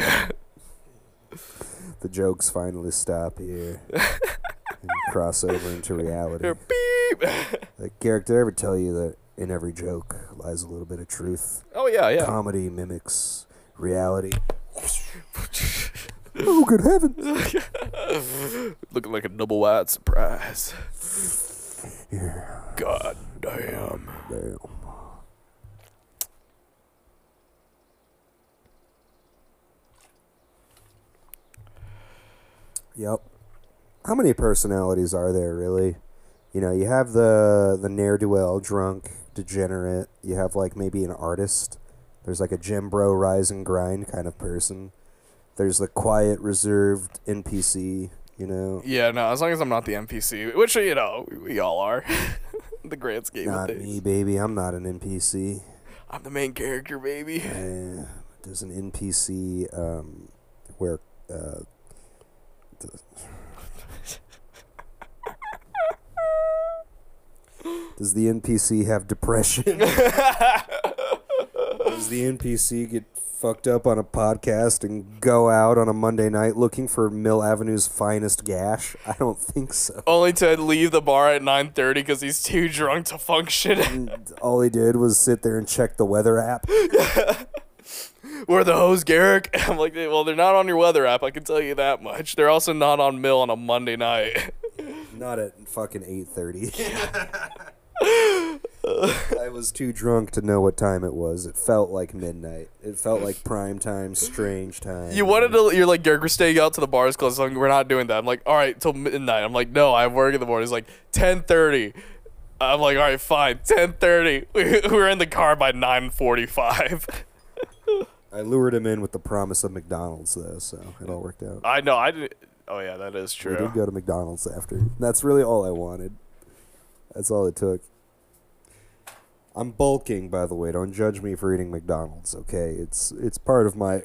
the jokes finally stop here and cross over into reality. Beep. Like, Garrick, did I ever tell you that in every joke lies a little bit of truth? oh yeah, yeah. Comedy mimics reality. oh, good heavens! Looking like a double wide surprise. Yeah, God damn. damn. Yep. How many personalities are there, really? You know, you have the the ne'er do well, drunk, degenerate. You have like maybe an artist. There's like a gym bro, rise and grind kind of person. There's the quiet, reserved NPC. You know, Yeah, no, as long as I'm not the NPC, which you know we, we all are. the grand scheme not of things. me, baby. I'm not an NPC. I'm the main character, baby. Uh, does an NPC um, where uh, does the NPC have depression? does the NPC get fucked up on a podcast and go out on a Monday night looking for Mill Avenue's finest gash? I don't think so. Only to leave the bar at 9:30 because he's too drunk to function. And all he did was sit there and check the weather app. Where the hoes, Garrick? I'm like, well, they're not on your weather app. I can tell you that much. They're also not on Mill on a Monday night. Not at fucking eight thirty. I was too drunk to know what time it was. It felt like midnight. It felt like prime time, strange time. You wanted to, you're like, Garrick, we're staying out to the bars close. Like, we're not doing that. I'm like, all right, till midnight. I'm like, no, I have work in the morning. He's like, 10:30. I'm like, all right, fine, 10:30. We, we were in the car by 9:45. I lured him in with the promise of McDonald's, though, so it all worked out. I know, I didn't. Oh yeah, that is true. We did go to McDonald's after. That's really all I wanted. That's all it took. I'm bulking, by the way. Don't judge me for eating McDonald's, okay? It's it's part of my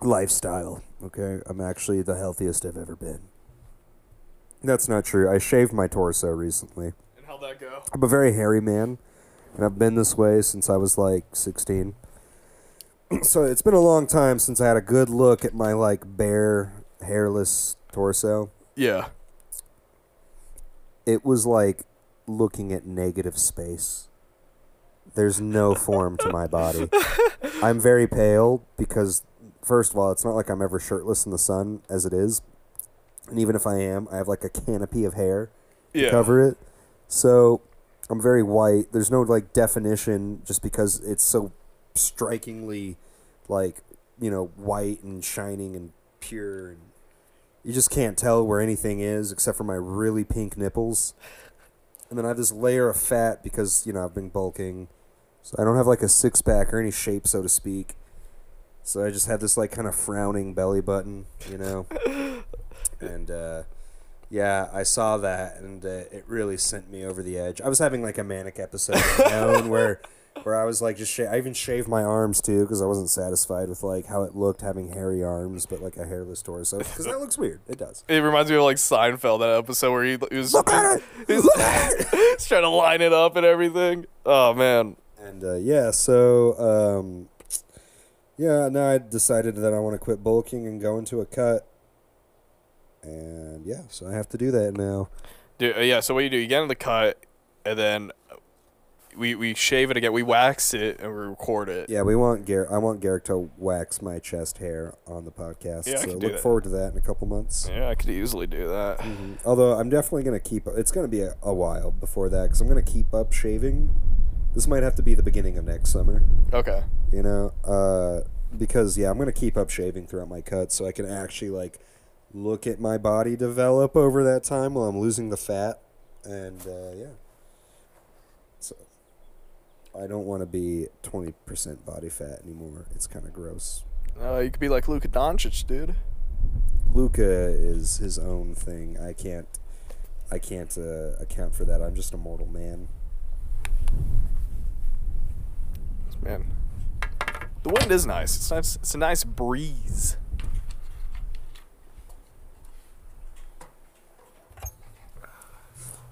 lifestyle, okay? I'm actually the healthiest I've ever been. That's not true. I shaved my torso recently. And how'd that go? I'm a very hairy man, and I've been this way since I was like 16. so it's been a long time since I had a good look at my like bare, hairless torso. Yeah. It was like looking at negative space. There's no form to my body. I'm very pale because, first of all, it's not like I'm ever shirtless in the sun as it is. And even if I am, I have like a canopy of hair Yeah. cover it. So I'm very white. There's no like definition just because it's so strikingly like, you know, white and shining and pure and you just can't tell where anything is except for my really pink nipples. And then I have this layer of fat because, you know, I've been bulking. So I don't have like a six pack or any shape so to speak. So I just have this like kind of frowning belly button, you know. and uh yeah, I saw that, and uh, it really sent me over the edge. I was having like a manic episode of my own where, where I was like just sha- I even shaved my arms too because I wasn't satisfied with like how it looked having hairy arms but like a hairless torso because that looks weird. It does. It reminds me of like Seinfeld that episode where he, he was Look at it. he's, Look at it. he's trying to line it up and everything. Oh man. And uh, yeah, so um, yeah, now I decided that I want to quit bulking and go into a cut. And yeah, so I have to do that now. Dude, uh, yeah, so what you do, you get in the cut, and then we we shave it again. We wax it and we record it. Yeah, we want. I want Garrick to wax my chest hair on the podcast. Yeah, I so can do look that. forward to that in a couple months. Yeah, I could easily do that. Mhm. Although I'm definitely gonna keep. It's gonna be a, a while before that because I'm gonna keep up shaving. This might have to be the beginning of next summer. Okay. You know, uh, because yeah, I'm gonna keep up shaving throughout my cuts so I can actually like look at my body develop over that time while I'm losing the fat, and uh, yeah. I don't want to be 20% body fat anymore. It's kind of gross. Uh, you could be like Luka Doncic, dude. Luka is his own thing. I can't, I can't uh, account for that. I'm just a mortal man. Man, the wind is nice. It's nice. It's a nice breeze.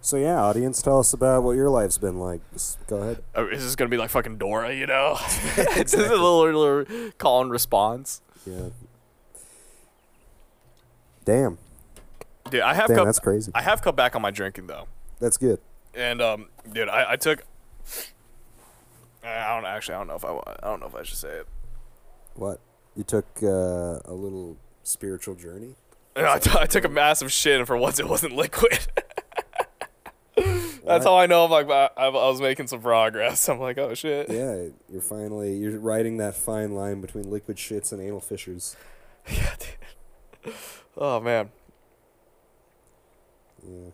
So yeah, audience, tell us about what your life's been like. Just go ahead. Oh, is this gonna be like fucking Dora? You know, it's just a little, little call and response. Yeah. Damn. Dude, I have Damn, cut, that's crazy. I have cut back on my drinking though, That's good. and um, dude, I, I took. I don't actually. I don't know if I. I don't know if I should say it. What? You took uh, a little spiritual journey? I, t- I took a massive shit, and for once it wasn't liquid. That's how I know I'm like I, I was making some progress. I'm like, oh shit. Yeah, you're finally you're riding that fine line between liquid shits and anal fissures. Yeah, dude. Oh man. Yeah.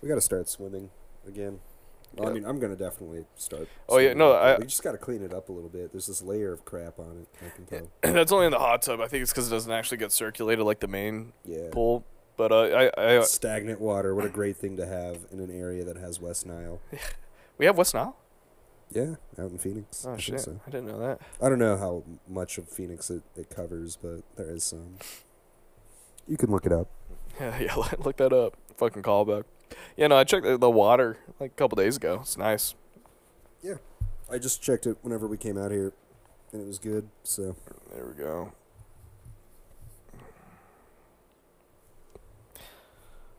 We got to start swimming again. Well, I mean, I'm gonna definitely start. Oh, yeah, no, I- we just got to clean it up a little bit. There's this layer of crap on it. I can tell. That's only in the hot tub. I think it's because it doesn't actually get circulated like the main Yeah. pool. But uh, I, I, Stagnant water. What a great thing to have in an area that has West Nile. we have West Nile. Yeah, out in Phoenix. I Oh think shit! so. I didn't know that. I don't know how much of Phoenix it, it covers, but there is some. You can look it up. Yeah, yeah. Look that up. Fucking callback. Yeah, no, I checked the, the water like a couple days ago. It's nice. Yeah, I just checked it whenever we came out here, and it was good. So There we go.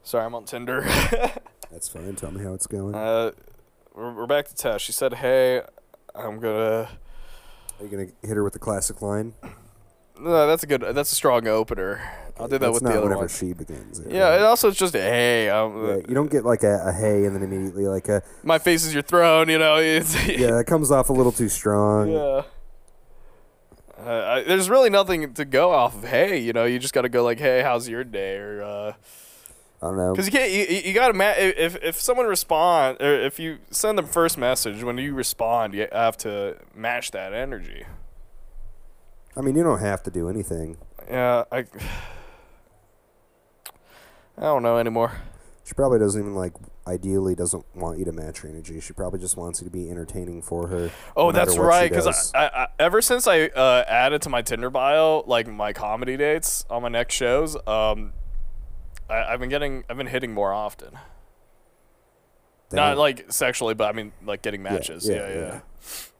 Sorry, I'm on Tinder. that's fine. Tell me how it's going. uh, we're, we're back to Tess. She said, "Hey, I'm gonna." Are you gonna hit her with the classic line? No, that's a good. That's a strong opener. I'll do that That's with not the other whenever one. she begins. it, Yeah, right? and also it's just a hey. Um, Yeah, you don't get like a, a hey and then immediately like a My face is your throne. You know. Yeah. That comes off a little too strong. Yeah. Uh, I, there's really nothing to go off of. Hey, you know, you just got to go like, "Hey, how's your day?" Or uh, I don't know. because you can't, you, you- you got to ma- if if someone respond or if you send them first message when you respond, you have to match that energy. I mean, you don't have to do anything. Yeah, I. I don't know anymore. She probably doesn't even like. Ideally, doesn't want you to match her energy. She probably just wants you to be entertaining for her. Oh, no that's right. Because. I, I, I, ever since I uh, added to my Tinder bio, like my comedy dates on my next shows, um, I, I've been getting, I've been hitting more often. Not like sexually, but I mean like getting matches. Yeah, yeah, yeah.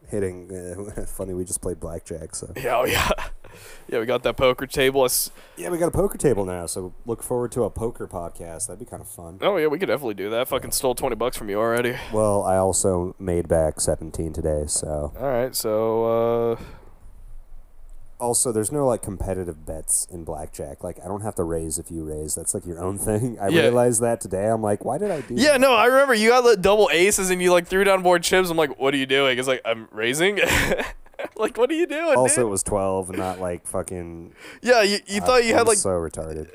Hitting. Uh, funny, we just played blackjack, so Yeah, oh yeah, yeah. We got that poker table. I s- yeah, we got a poker table now. So look forward to a poker podcast. That'd be kind of fun. Oh yeah, we could definitely do that. Fucking stole twenty bucks from you already. Well, I also made back seventeen today, so All right, so uh, also there's no like competitive bets in blackjack. Like I don't have to raise if you raise. That's like your own thing. I Yeah. realized that today. I'm like, why did I do? yeah, that? no, I remember you got the double aces and you like threw down more chips. I'm like, what are you doing? It's like I'm raising. like, what are you doing? Also, dude? it was twelve, and not like fucking. yeah, you, you I- thought you I'm had like so retarded.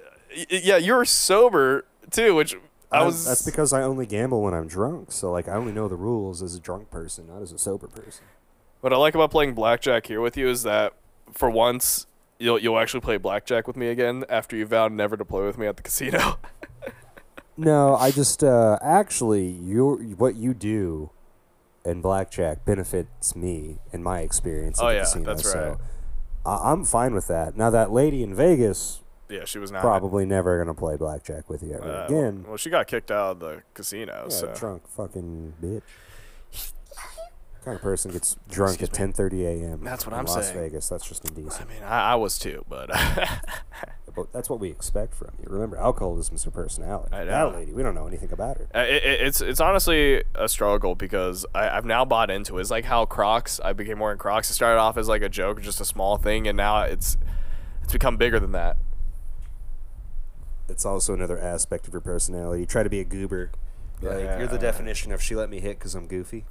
yeah, you were sober too, which I was. That's because I only gamble when I'm drunk. So like I only know the rules as a drunk person, not as a sober person. What I like about playing blackjack here with you is that for once you'll you'll actually play blackjack with me again after you vowed never to play with me at the casino. No, I just uh, actually you what you do in blackjack benefits me in my experience. At Oh, the yeah, casino, that's right. So I- I'm fine with that. Now that lady in Vegas yeah, she was not probably never gonna play blackjack with you ever Uh, again. Well, she got kicked out of the casino. Yeah, so drunk fucking bitch. Kind of person gets drunk Excuse at 10:30 a.m. That's what in I'm Las saying. Las Vegas. That's just indecent. I mean, I, I was too, but But that's what we expect from you. Remember, alcoholism is her personality. I That know. lady, we don't know anything about her. Uh, it, it, it's it's honestly a struggle because I, I've now bought into it. It's like how Crocs. I became more in Crocs. It started off as like a joke, just a small thing, and now it's it's become bigger than that. It's also another aspect of her personality. You try to be a goober. Like, you're the definition of she let me hit because I'm goofy.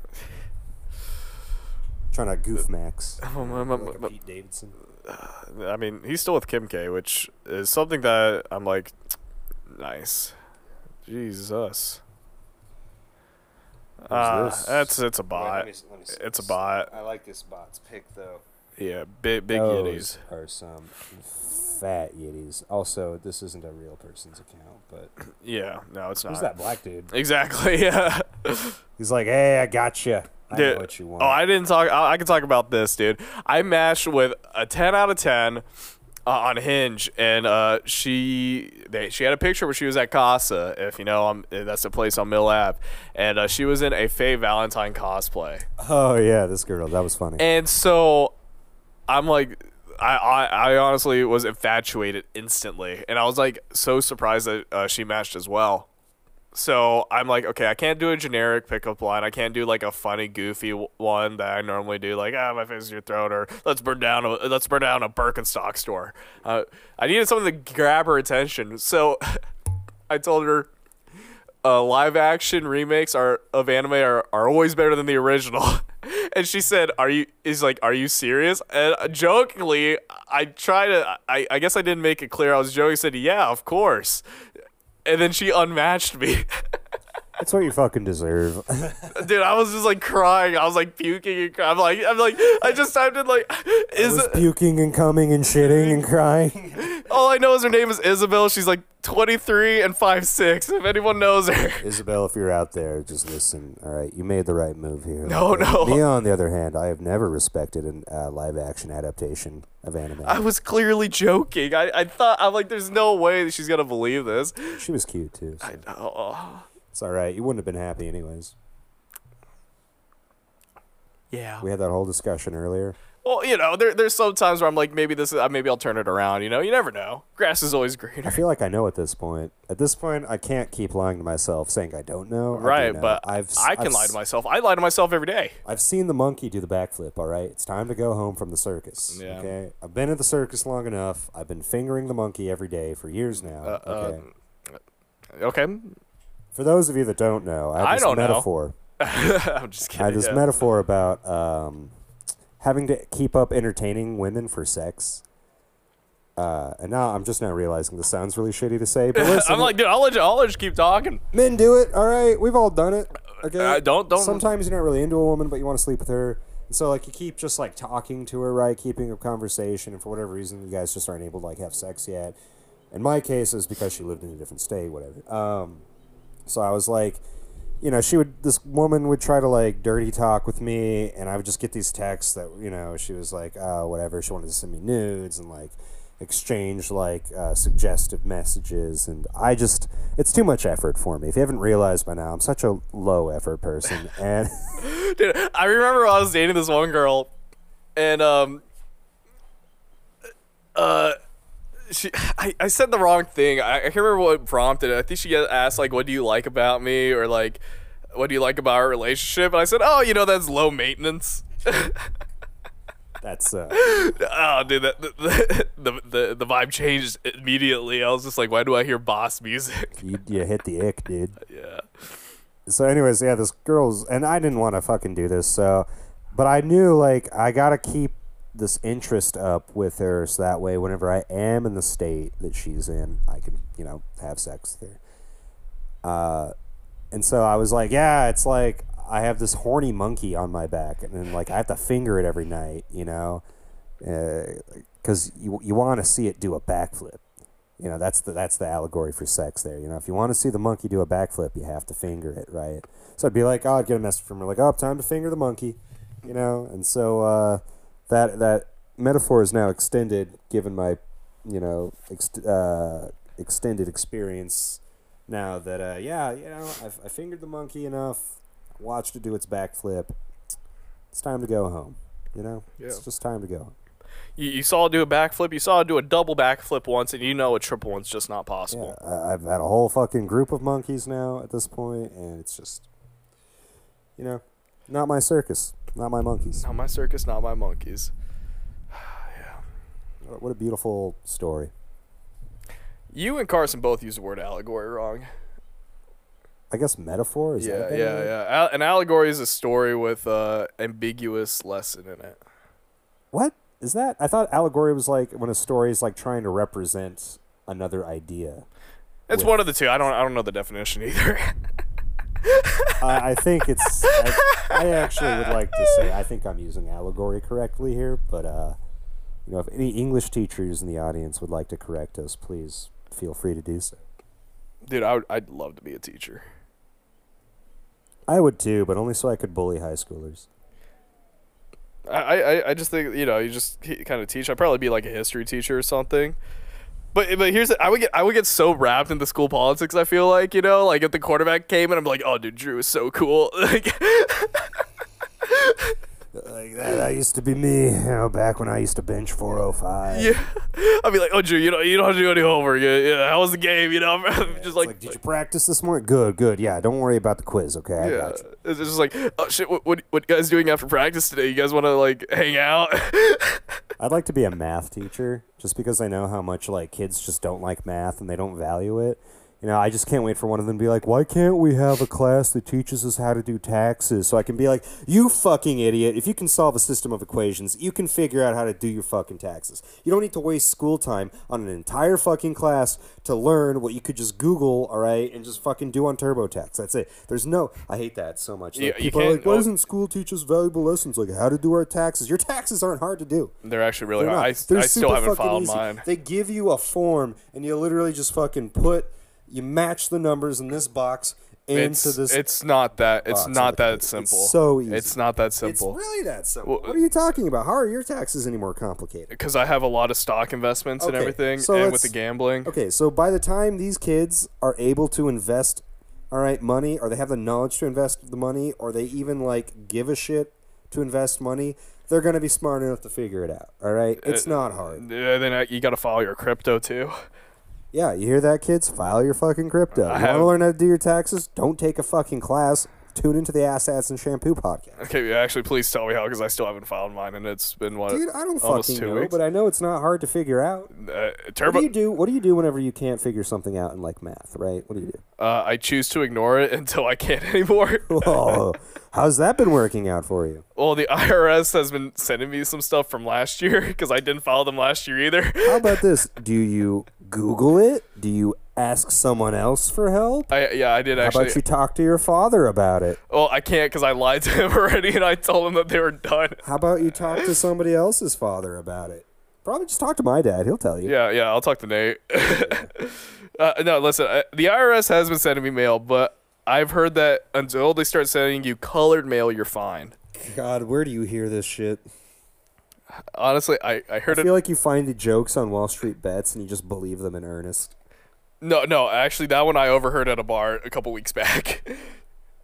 Trying to goof Max. Like a Pete Davidson. I mean, he's still with Kim K, which is something that I'm like, nice. Jesus. Uh, this? that's it's a bot. It's a bot. I like this bot's pick though. Yeah, big big Those yitties. are some fat yitties. Also, this isn't a real person's account, but Yeah, no, it's not. who's that black dude? Exactly. Yeah. He's like, hey, I got you. I Dude, know what you want. Oh, I didn't talk. I, I can talk about this, dude. I matched with a 10 out of 10. uh, on Hinge, and uh, she they, she had a picture where she was at Casa, if you know, um, that's the place on Mill Ave, and uh, she was in a Faye Valentine cosplay. Oh yeah, this girl. That was funny. And so I'm like, I, I, I honestly was infatuated instantly. And I was like so surprised that uh, she matched as well. So I'm like, okay, I can't do a generic pickup line. I can't do like a funny, goofy one that I normally do, like ah, my face is your throat, or let's burn down a let's burn down a Birkenstock store. Uh, I needed something to grab her attention, so I told her, uh, live action remakes are of anime are, are always better than the original. and she said, "Are you?" Is like, "Are you serious?" And uh, jokingly, I try to. I, I guess I didn't make it clear. I was joking. Said, "Yeah, of course." And then she unmatched me. That's what you fucking deserve. Dude, I was just like crying. I was like puking and crying. I'm like, I'm like, I just typed in like, is was puking and coming and shitting and crying. all I know is her name is Isabel. She's like 23 and 5'6". If anyone knows her. Isabel, if you're out there, just listen. All right, you made the right move here. No, no. Me, on the other hand, I have never respected a uh, live action adaptation of anime. I was clearly joking. I, I thought I'm like, there's no way that she's gonna believe this. she was cute too. So I know. It's all right. You wouldn't have been happy anyways. Yeah. We had that whole discussion earlier. Well, you know, there, there's some times where I'm like, maybe this, is, uh, maybe I'll turn it around. You know, you never know. Grass is always greener. I feel like I know at this point. At this point, I can't keep lying to myself, saying I don't know. I do Right, know. but I've I can I've lie to myself. I lie to myself every day. I've seen the monkey do the backflip, all right? It's time to go home from the circus. Yeah. Okay? I've been at the circus long enough. I've been fingering the monkey every day for years now. Uh, uh, okay. For those of you that don't know, I have I this don't know. metaphor. I'm just kidding. I have this yeah. metaphor about um, having to keep up entertaining women for sex. Uh, and now I'm just now realizing this sounds really shitty to say, but listen, I'm like, dude, I'll let you, I'll let you keep talking. men do it. All right, we've all done it. Okay, Uh, don't- don't- Sometimes you're not really into a woman, but you want to sleep with her, and so like you keep just like talking to her, right? Keeping a conversation, and for whatever reason, you guys just aren't able to like have sex yet. In my case, is because she lived in a different state, whatever. Um, so I was like, you know, she would this woman would try to like dirty talk with me, and I would just get these texts that you know she was like, oh, whatever. She wanted to send me nudes and like exchange like uh, suggestive messages, and I just it's too much effort for me. If you haven't realized by now, I'm such a low effort person, and Dude, I remember I was dating this one girl, and um, uh, she, I, I said the wrong thing. I, I can't remember what prompted it. I think she asked like, "What do you like about me?" or like, "What do you like about our relationship?" And I said, "Oh, you know, that's low maintenance." that's uh, oh, dude, that, the, the the the vibe changed immediately. I was just like, "Why do I hear boss music?" you, you hit the ick, dude. yeah. so anyways yeah this girl's and i didn't want to fucking do this so but i knew like i gotta keep this interest up with her so that way whenever i am in the state that she's in i can you know have sex her uh and so i was like yeah it's like i have this horny monkey on my back and then like i have to finger it every night you know because you, you want to see it do a backflip you know, that's the that's the allegory for sex there. You know, if you want to see the monkey do a backflip, you have to finger it, right? So I'd be like, oh, I'd get a message from her like, oh, time to finger the monkey, you know. And so uh, that that metaphor is now extended, given my, you know, ex- uh, extended experience. Now that uh, yeah, you know, I've, I fingered the monkey enough, watched it do its backflip. It's time to go home. You know, it's just time to go. You, you saw it do a backflip. You saw it do a double backflip once, and you know a triple one's just not possible. Yeah, I, I've had a whole fucking group of monkeys now at this point, and it's just, you know, not my circus, not my monkeys. Not my circus, not my monkeys. What what a beautiful story. You and Carson both use the word allegory wrong. I guess metaphor is yeah, yeah, word? yeah. An allegory is a story with uh, ambiguous lesson in it. What is that? I thought allegory was like when a story is like trying to represent another idea. It's With- one of the two. I don't. I don't know the definition either. I I think it's. I, I actually would like to say I think I'm using allegory correctly here, but uh, you know, if any English teachers in the audience would like to correct us, please feel free to do so. Dude, I would, I'd love to be a teacher. I would too, but only so I could bully high schoolers. I, I, I just think you know you just kind of teach. I'd probably be like a history teacher or something. But but here's I would get I would get so wrapped into school politics. I feel like you know like if the quarterback came and I'm like oh dude Drew is so cool. Like, Like that, that used to be me, you know, back when I used to bench 405. yeah, I'd be like oh Drew you know you don't have to do any homework. Yeah, yeah how was the game? You know just It's like, like, did you practice this morning? Good, good. Yeah, don't worry about the quiz, okay? I yeah. It's just like oh shit what what what you guys doing after practice today? You guys want to like hang out? I'd like to be a math teacher just because I know how much like kids just don't like math and they don't value it. You know, I just can't wait for one of them to be like, "Why can't we have a class that teaches us how to do taxes?" So I can be like, "You fucking idiot! If you can solve a system of equations, you can figure out how to do your fucking taxes. You don't need to waste school time on an entire fucking class to learn what you could just Google, all right, and just fucking do on TurboTax. That's it. There's no. I hate that so much. Like, Yeah, you people are like, "Why oh. doesn't school teach us valuable lessons like how to do our taxes?" Your taxes aren't hard to do. They're actually really They're hard. I. They're I still super haven't fucking filed easy. mine. They give you a form, and you literally just fucking put, you match the numbers in this box into It's this. it's not that it's box not that simple. It's so easy. It's not that simple. It's really that simple. Well, what are you talking about? How are your taxes any more complicated? because I have a lot of stock investments and everything, so and with the gambling. Okay, so by the time these kids are able to invest, all right, money, or they have the knowledge to invest the money, or they even like give a shit to invest money, they're gonna be smart enough to figure it out. All right, it's Uh, not hard. Yeah, then I, you got to follow your crypto too. Yeah, you hear that, kids? File your fucking crypto. You want have- to learn how to do your taxes? Don't take a fucking class. Tune into the Assets and Shampoo podcast. Okay, actually, please tell me how, because I still haven't filed mine, and it's been what Dude, I don't almost fucking two know, weeks. but I know it's not hard to figure out. uh, What do you do? What do you do whenever you can't figure something out in like math, right? What do you do? uh, I choose to ignore it until I can't anymore. Oh, how's that been working out for you? well, the IRS has been sending me some stuff from last year because I didn't file them last year either. How about this? Do you Google it? Do you ask someone else for help? I yeah, I did How about you talk to your father about it? Well, I can't because I lied to him already, and I told him that they were done. How about you talk to somebody else's father about it? Probably just talk to my dad. He'll tell you. Yeah, yeah, I'll talk to Nate. uh, no, listen, uh, the IRS has been sending me mail, but I've heard that until they start sending you colored mail, you're fine. God, where do you hear this shit? Honestly, I, I heard it. I it. feel like you find the jokes on Wall Street bets and you just believe them in earnest. No, no, actually, that one I overheard at a bar a couple weeks back.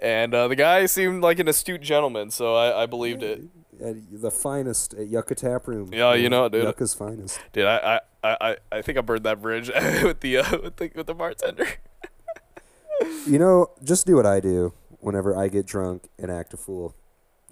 And uh, the guy seemed like an astute gentleman, so I, I believed it. At the finest at Yucca Tap Room. Yeah, you know, dude. Yucca's finest. Dude, I, I, I, I think I burned that bridge with the uh, with the with the bartender. You know, just do what I do whenever I get drunk and act a fool.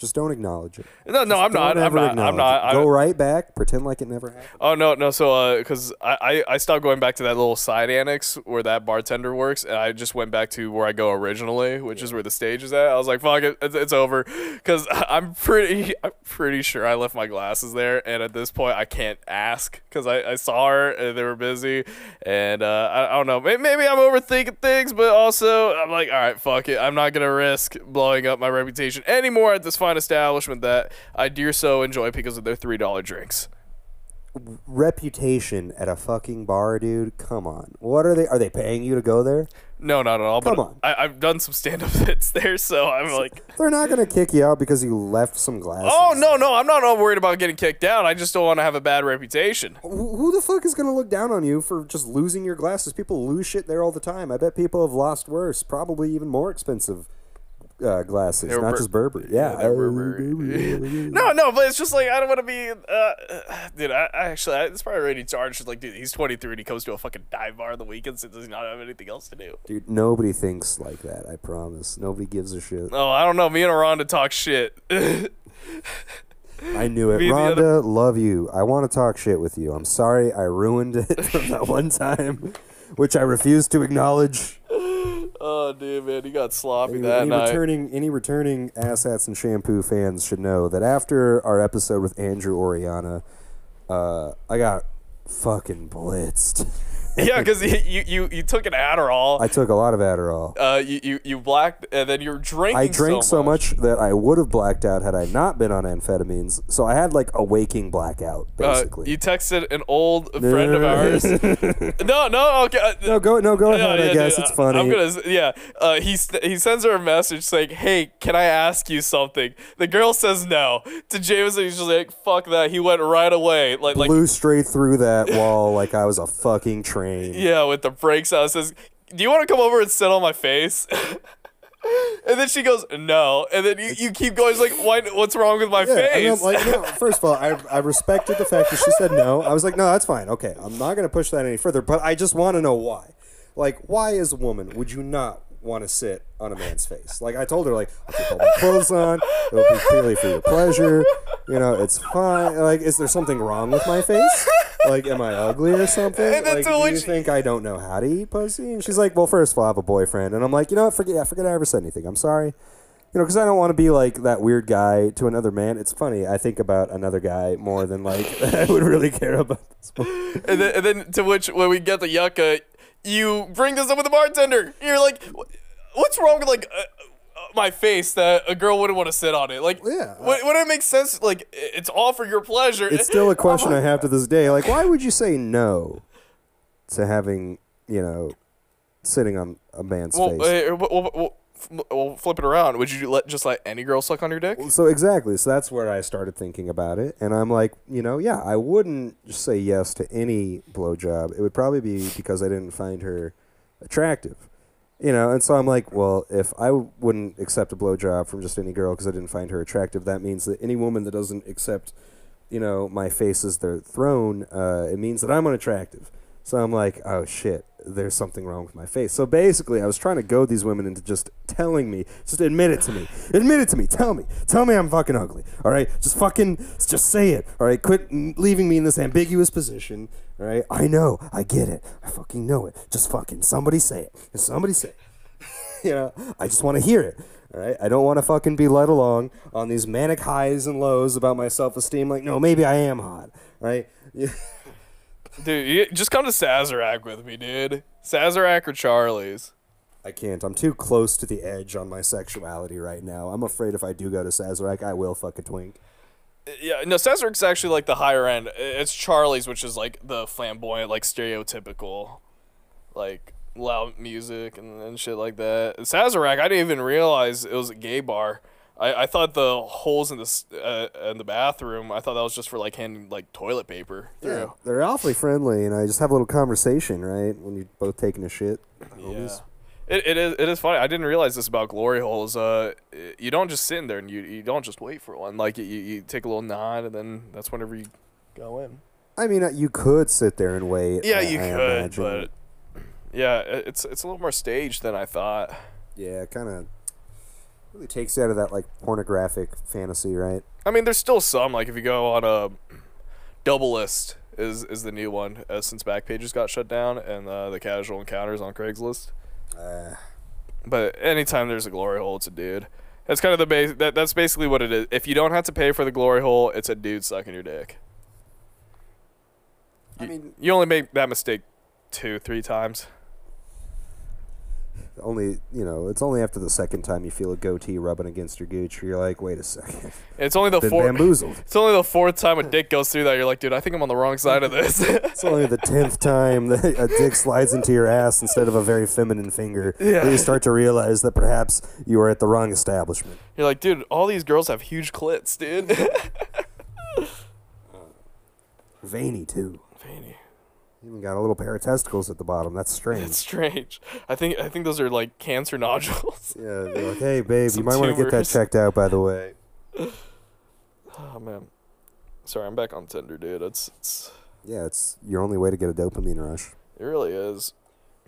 Just don't acknowledge it. No, no, I'm not. don't I'm not. I'm not. Go right back, pretend like it never happened. Oh no, no. So, because I, I I stopped going back to that little side annex where that bartender works, and I just went back to where I go originally, which is where the stage is at. I was like, "Fuck it, it's, it's over," because I'm pretty I'm pretty sure I left my glasses there, and at this point, I can't ask because I, I saw her and they were busy, and uh, I, I don't know. Maybe, maybe I'm overthinking things, but also I'm like, all right, fuck it. I'm not gonna risk blowing up my reputation anymore at this establishment that I dear so enjoy because of their three dollar drinks. Reputation at a fucking bar, dude. Come on. What are they? Are they paying you to go there? No, not at all. Come but on. I, I've done some stand-up hits there, so I'm like, They're not gonna kick you out because you left some glasses. oh no, no, I'm not all worried about getting kicked out. I just don't want to have a bad reputation. Who who the fuck is gonna look down on you for just losing your glasses? People lose shit there all the time. I bet people have lost worse, probably even more expensive uh, glasses, They were not Bur- just Burberry. Yeah, Yeah, Burberry. Burberry. No, no, but it's just like I don't want to be, uh, dude. I, I actually, I, it's probably already charged. It's like, dude, he's 23 and he comes to a fucking dive bar on the weekends and does not have anything else to do. Dude, nobody thinks like that. I promise. Nobody gives a shit. Oh, I don't know. Me and Rhonda talk shit. I knew it. Me and the Rhonda, love you. I want to talk shit with you. I'm sorry I ruined it from that one time, which I refuse to acknowledge. Oh, dude, man, he got sloppy Any, that any night. returning any returning assets and shampoo fans should know that after our episode with Andrew Oriana, uh, I got fucking blitzed. yeah, because you, you you took an Adderall. I took a lot of Adderall. uh, you, you you blacked, and then you're drinking. I drank so much. much that I would have blacked out had I not been on amphetamines. So I had like a waking blackout, Uh, basically. you texted an old friend of ours. no, no, okay. uh, no, go no go yeah, ahead. I guess dude, it's funny. I'm gonna, yeah. Uh, he he sends her a message saying, "Hey, can I ask you something?" The girl says no. To Jameson, he's just like, "Fuck that." He went right away, like like Blew straight through that wall like I was a fucking train. Yeah, with the brakes out. Says, "Do you want to come over and sit on my face?" and then she goes, "No." And then you, you keep going. It's like, "Why? What's wrong with my Yeah, I mean, face?" like, no, first of all, I, I respected the fact that she said no. I was like, no, that's fine. Okay, I'm not going to push that any further, but I just want to know why. Like, why, as a woman, would you not want to sit on a man's face? Like, I told her, like, I'll take all my clothes on. It'll be purely for your pleasure. You know, it's fine. Like, is there something wrong with my face? Like, am I ugly or something? And Like, do you think I don't know how to eat pussy? And she's like, well, first of all, I have a boyfriend. And I'm like, you know what? Forget, yeah, forget I ever said anything. I'm sorry. You know, because I don't want to be like that weird guy to another man. It's funny. I think about another guy more than like I would really care about this. one. And then, and then to which when we get the yucca, you bring this up with the bartender. You're like, "What's wrong with like uh, uh, my face that a girl wouldn't want to sit on it?" Like, Yeah. wouldn't it make sense? Like, it's all for your pleasure. It's still a question I have to this day. Like, why would you say no to having you know sitting on a man's well, face? uh, well, well, well, flip it around. Would you let just let any girl suck on your dick? So exactly. So that's where I started thinking about it, and I'm like, you know, yeah, I wouldn't say yes to any blowjob. It would probably be because I didn't find her attractive, you know. And so I'm like, well, if I wouldn't accept a blowjob from just any girl because I didn't find her attractive, that means that any woman that doesn't accept, you know, my face as their throne, uh, it means that I'm unattractive. So I'm like, oh shit, there's something wrong with my face. So basically, I was trying to goad these women into just telling me, just admit it to me, admit it to me, tell me, tell me I'm fucking ugly. All right, just fucking, just say it. All right, quit leaving me in this ambiguous position. All right, I know, I get it, I fucking know it. Just fucking somebody say it, somebody say it. you know, I just want to hear it. All right, I don't want to fucking be led along on these manic highs and lows about my self-esteem. Like, no, maybe I am hot. Right? Dude, you, just come to Sazerac with me, dude. Sazerac or Charlie's. I can't. I'm too close to the edge on my sexuality right now. I'm afraid if I do go to Sazerac, I will fuck a twink. Uh, yeah, no, Sazerac's actually like the higher end. It's Charlie's, which is like the flamboyant, like stereotypical, like loud music and, and shit like that. Sazerac, I didn't even realize it was a gay bar. I, I thought the holes in the uh, in the bathroom. I thought that was just for like handing like toilet paper through. They're awfully friendly, and I just have a little conversation, right? When you're both taking a shit. Yeah. It, it is it is funny. I didn't realize this about glory holes. Uh, you don't just sit in there and you you don't just wait for one. Like you, you take a little nod and then that's whenever you go in. I mean, uh, you could sit there and wait. Yeah, I- you I could, imagine. but yeah, it's it's a little more staged than I thought. yeah, kind of really takes you out of that like pornographic fantasy, right? I mean, there's still some like if you go on a Doublelist is is the new one uh, since Backpages got shut down and uh, the casual encounters on Craigslist. Uh, But anytime there's a glory hole, it's a dude. That's kind of the base. That, that's basically what it is. If you don't have to pay for the glory hole, it's a dude sucking your dick. I mean, You only make that mistake two, three times. Only you know, it's only after the second time you feel a goatee rubbing against your gooch, you're like, wait a second, It's only the fourth. bamboozled. It's only the fourth time a dick goes through that. You're like, dude, I think I'm on the wrong side of this. It's only the tenth time that a dick slides into your ass instead of a very feminine finger. Yeah. you start to realize that perhaps you are at the wrong establishment. You're like, dude, all these girls have huge clits, dude. Veiny too. Even got a little pair of testicles at the bottom. That's strange. It's strange. I think I think those are like cancer nodules. yeah, they're like, hey babe, you might want to get that checked out. By the way, Oh man. Sorry, I'm back on Tinder, dude. It's it's yeah, it's your only way to get a dopamine rush. it really is.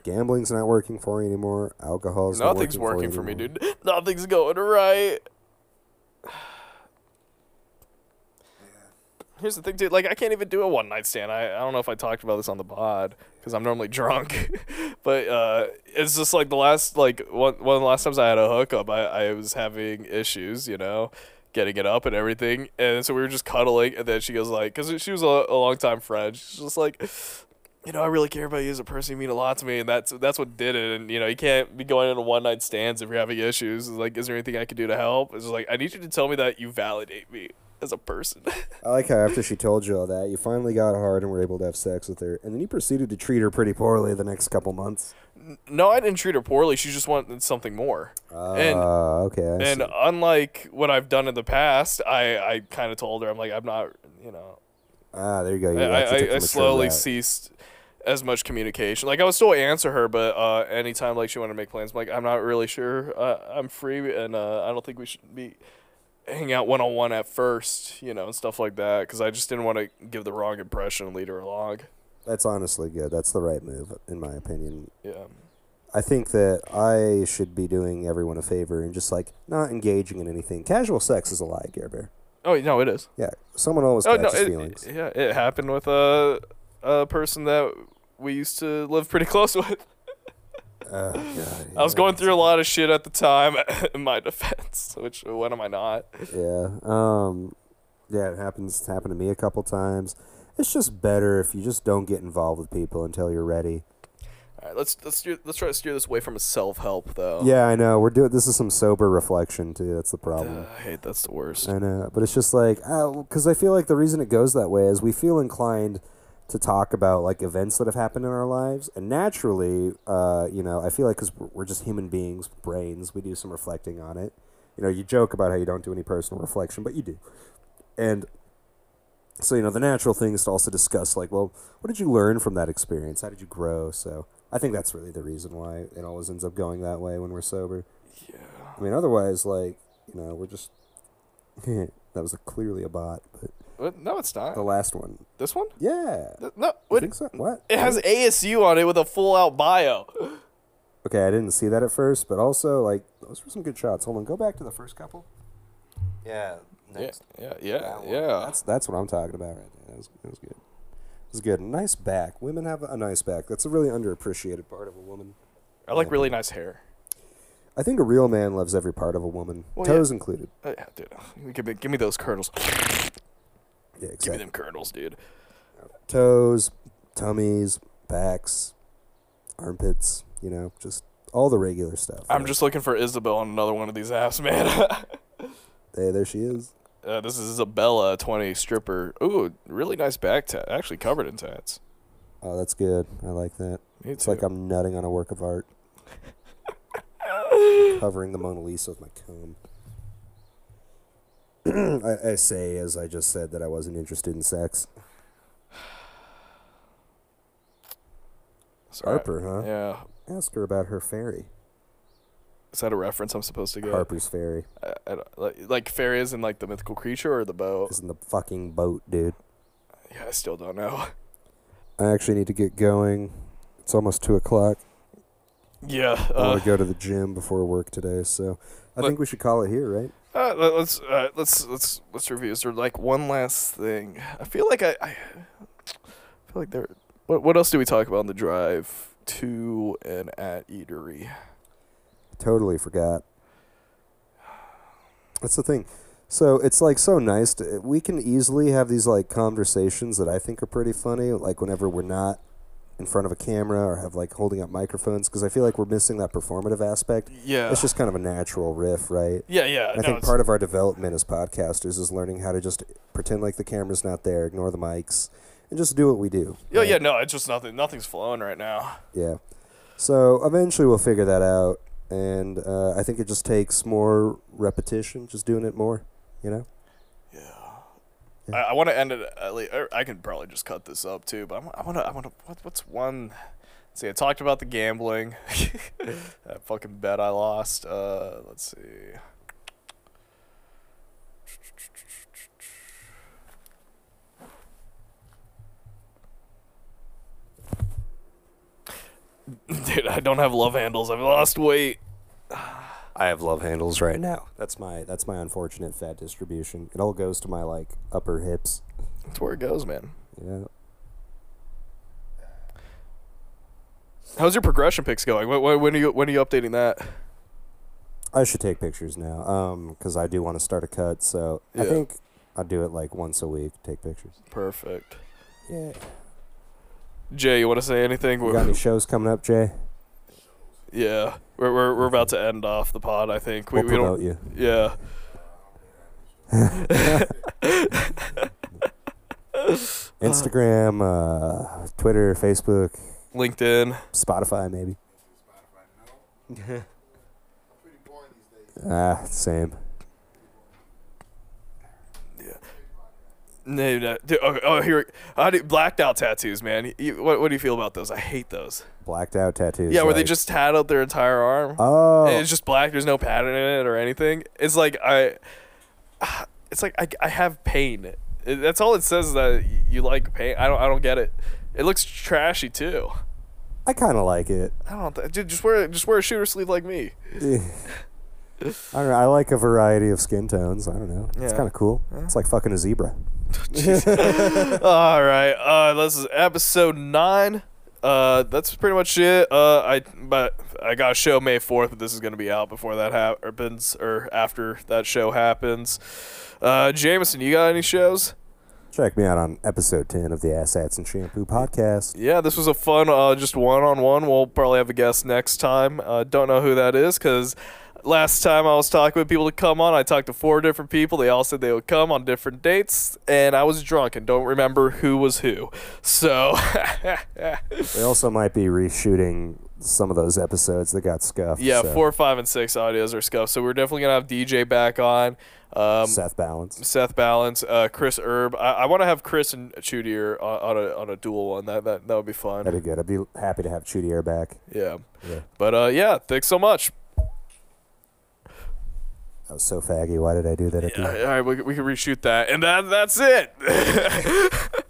Gambling's not working for you anymore. Alcohol's not Nothing's working you for me, dude. Nothing's going right. Here's the thing, dude. Like, I can't even do a one night stand. I, I don't know if I talked about this on the pod because I'm normally drunk, but uh, it's just like the last like one one of the last times I had a hookup, I, I was having issues, you know, getting it up and everything, and so we were just cuddling, and then she goes like, because she was a, a long time friend, she's just like, you know, I really care about you as a person. You mean a lot to me, and that's that's what did it. And you know, you can't be going into one night stands if you're having issues. It's like, is there anything I can do to help? It's like, I need you to tell me that you validate me as a person. I like how after she told you all that, you finally got hard and were able to have sex with her, and then you proceeded to treat her pretty poorly the next couple months. no, I didn't treat her poorly. She just wanted something more. Ah, And- okay. I and see. unlike what I've done in the past, I I kind of told her, I'm like, I'm not, you know, ah, there you go. You I, I, I slowly route. ceased as much communication. Like I would still answer her, but uh, anytime like she wanted to make plans, I'm like I'm not really sure. Uh, I'm free, and uh, I don't think we should be hang out one on one at first, you know, and stuff like that. Because I just didn't want to give the wrong impression and lead her along. That's honestly good. That's the right move, in my opinion. Yeah. I think that I should be doing everyone a favor and just like not engaging in anything. Casual sex is a lie, Gare Bear. Oh no, it is. Yeah, someone always Oh no, it, feelings. yeah, it happened with a a person that we used to live pretty close with. Oh, God, I was going through a lot of shit at the time. In my defense, which when am I not? Yeah. Um. Yeah, it happens. It's happened to me a couple times. It's just better if you just don't get involved with people until you're ready. All right, let's let's steer, let's try to steer this away from a self help though. Yeah, I know. We're doing this is some sober reflection too. That's the problem. Uh, I hate that's the worst. I know, but it's just like because I feel like the reason it goes that way is we feel inclined to talk about like events that have happened in our lives, and naturally, uh, you know, I feel like because we're just human beings, brains, we do some reflecting on it. You know, you joke about how you don't do any personal reflection, but you do, and so you know, the natural thing is to also discuss like, well, what did you learn from that experience? How did you grow? So I think that's really the reason why it always ends up going that way when we're sober. Yeah. I mean, otherwise, like, you know, we're just. that was a, clearly a bot, but What? No, it's not. the last one. This one? Yeah. Th- No. What? think so. What? It has ASU on it with a full out bio. Okay, I didn't see that at first, but also, like, those were some good shots. Hold on, go back to the first couple. Yeah. Yeah, yeah, yeah, That yeah. That's that's what I'm talking about right there. That was, that was good. It was good. Nice back. Women have a nice back. That's a really underappreciated part of a woman. I like really nice hair. I think a real man loves every part of a woman, Well, toes included. Uh, yeah, dude, give me, give me those kernels. Yeah, Give me exactly. them kernels, dude. toes, tummies, backs, armpits, you know, just all the regular stuff. I'm right? just looking for Isabel on another one of these apps, man. Hey, there she is. uh, this is Isabella, 20 stripper. Ooh, really nice back tat. Actually covered in tats. Oh, that's good. I like that. It's like I'm nutting on a work of art. Covering the Mona Lisa with my comb. I, I say, as I just said, that I wasn't interested in sex. Sorry. Harper, huh? Yeah. Ask her about her fairy. Is that a reference I'm supposed to get? Harper's fairy. I, I don't- like, like fairy is in like the mythical creature or the boat? is in the fucking boat, dude. Yeah, I still don't know. I actually need to get going. It's almost two o'clock. Yeah. I Uh, want to go to the gym before work today, so I Let- think we should call it here, right? Uh, let- let's uh, let's let's let's review. Is there like one last thing? I feel like I, I feel like there. What what else do we talk about on the drive to and at eatery? Totally forgot. That's the thing. So it's like so nice to we can easily have these like conversations that I think are pretty funny like whenever we're not in front of a camera or have like holding up microphones because I feel like we're missing that performative aspect. Yeah. It's just kind of a natural riff, right? yeah, yeah. I no, think part of our development as podcasters is learning how to just pretend like the camera's not there, ignore the mics, and just do what we do. Yeah, right? yeah. No, it's just nothing. Nothing's flowing right now. Yeah. So eventually we'll figure that out, and uh, I think it just takes more repetition, just doing it more. You know. I, I want to end it. At least, I can probably just cut this up too. But I want to. I want to. What, what's one? Let's see. I talked about the gambling. that fucking bet I lost. Uh, let's see. Dude, I don't have love handles. I've lost weight. I have love handles right now. That's my that's my unfortunate fat distribution. It all goes to my like upper hips. That's where it goes, man. Yeah. How's your progression picks going? When, when, are you when are you updating that? I should take pictures now, um, because I do want to start a cut. So I think I'll do it like once a week. Take pictures. Perfect. Yeah. Jay, you want to say anything? You got any shows coming up, Jay? Yeah, we're, we're we're about to end off the pod. I think we, We'll we don't. you. Yeah. Instagram, uh, Twitter, Facebook, LinkedIn. Spotify, maybe. Pretty boring. Ah, same. No, no, dude, oh, oh, here, how do, blacked out tattoos, man. You, what, what do you feel about those? I hate those. Blacked out tattoos. yeah, where they just tat out their entire arm. Oh, And it's just black. There's no pattern in it or anything. It's like I, it's like I, I have pain. It, that's all it says is that you like pain. I don't I don't get it. It looks trashy too. I kind of like it. I don't. Th- dude, just wear just wear a shooter sleeve like me. I don't know. I like a variety of skin tones. I don't know. It's Yeah. kind of cool. It's like fucking a zebra. All right. Uh, this is episode nine. Uh, that's pretty much it. Uh, I but I got a show May fourth, but this is gonna be out before that happens or after that show happens. Uh, Jameson, you got any shows? Check me out on episode 10 of the Assets and Shampoo podcast. Yeah, this was a fun, uh, just one on one. We'll probably have a guest next time. Uh, don't know who that is because last time I was talking with people to come on, I talked to four different people. They all said they would come on different dates, and I was drunk and don't remember who was who. So, We also might be reshooting some of those episodes that got scuffed. yeah, so- four, five, and six audios are scuffed. So we're definitely gonna have DJ back on. Um, Seth Balance. Seth Balance, uh, Chris Herb. I, I want to have Chris and Chudier on, on a on a dual one. That that that would be fun. That'd be good. I'd be happy to have Chudy Air back. Yeah. Yeah. But uh, yeah, thanks so much. I was so faggy. Why did I do that at the Yeah, all right, we, we can reshoot that, and that that's it.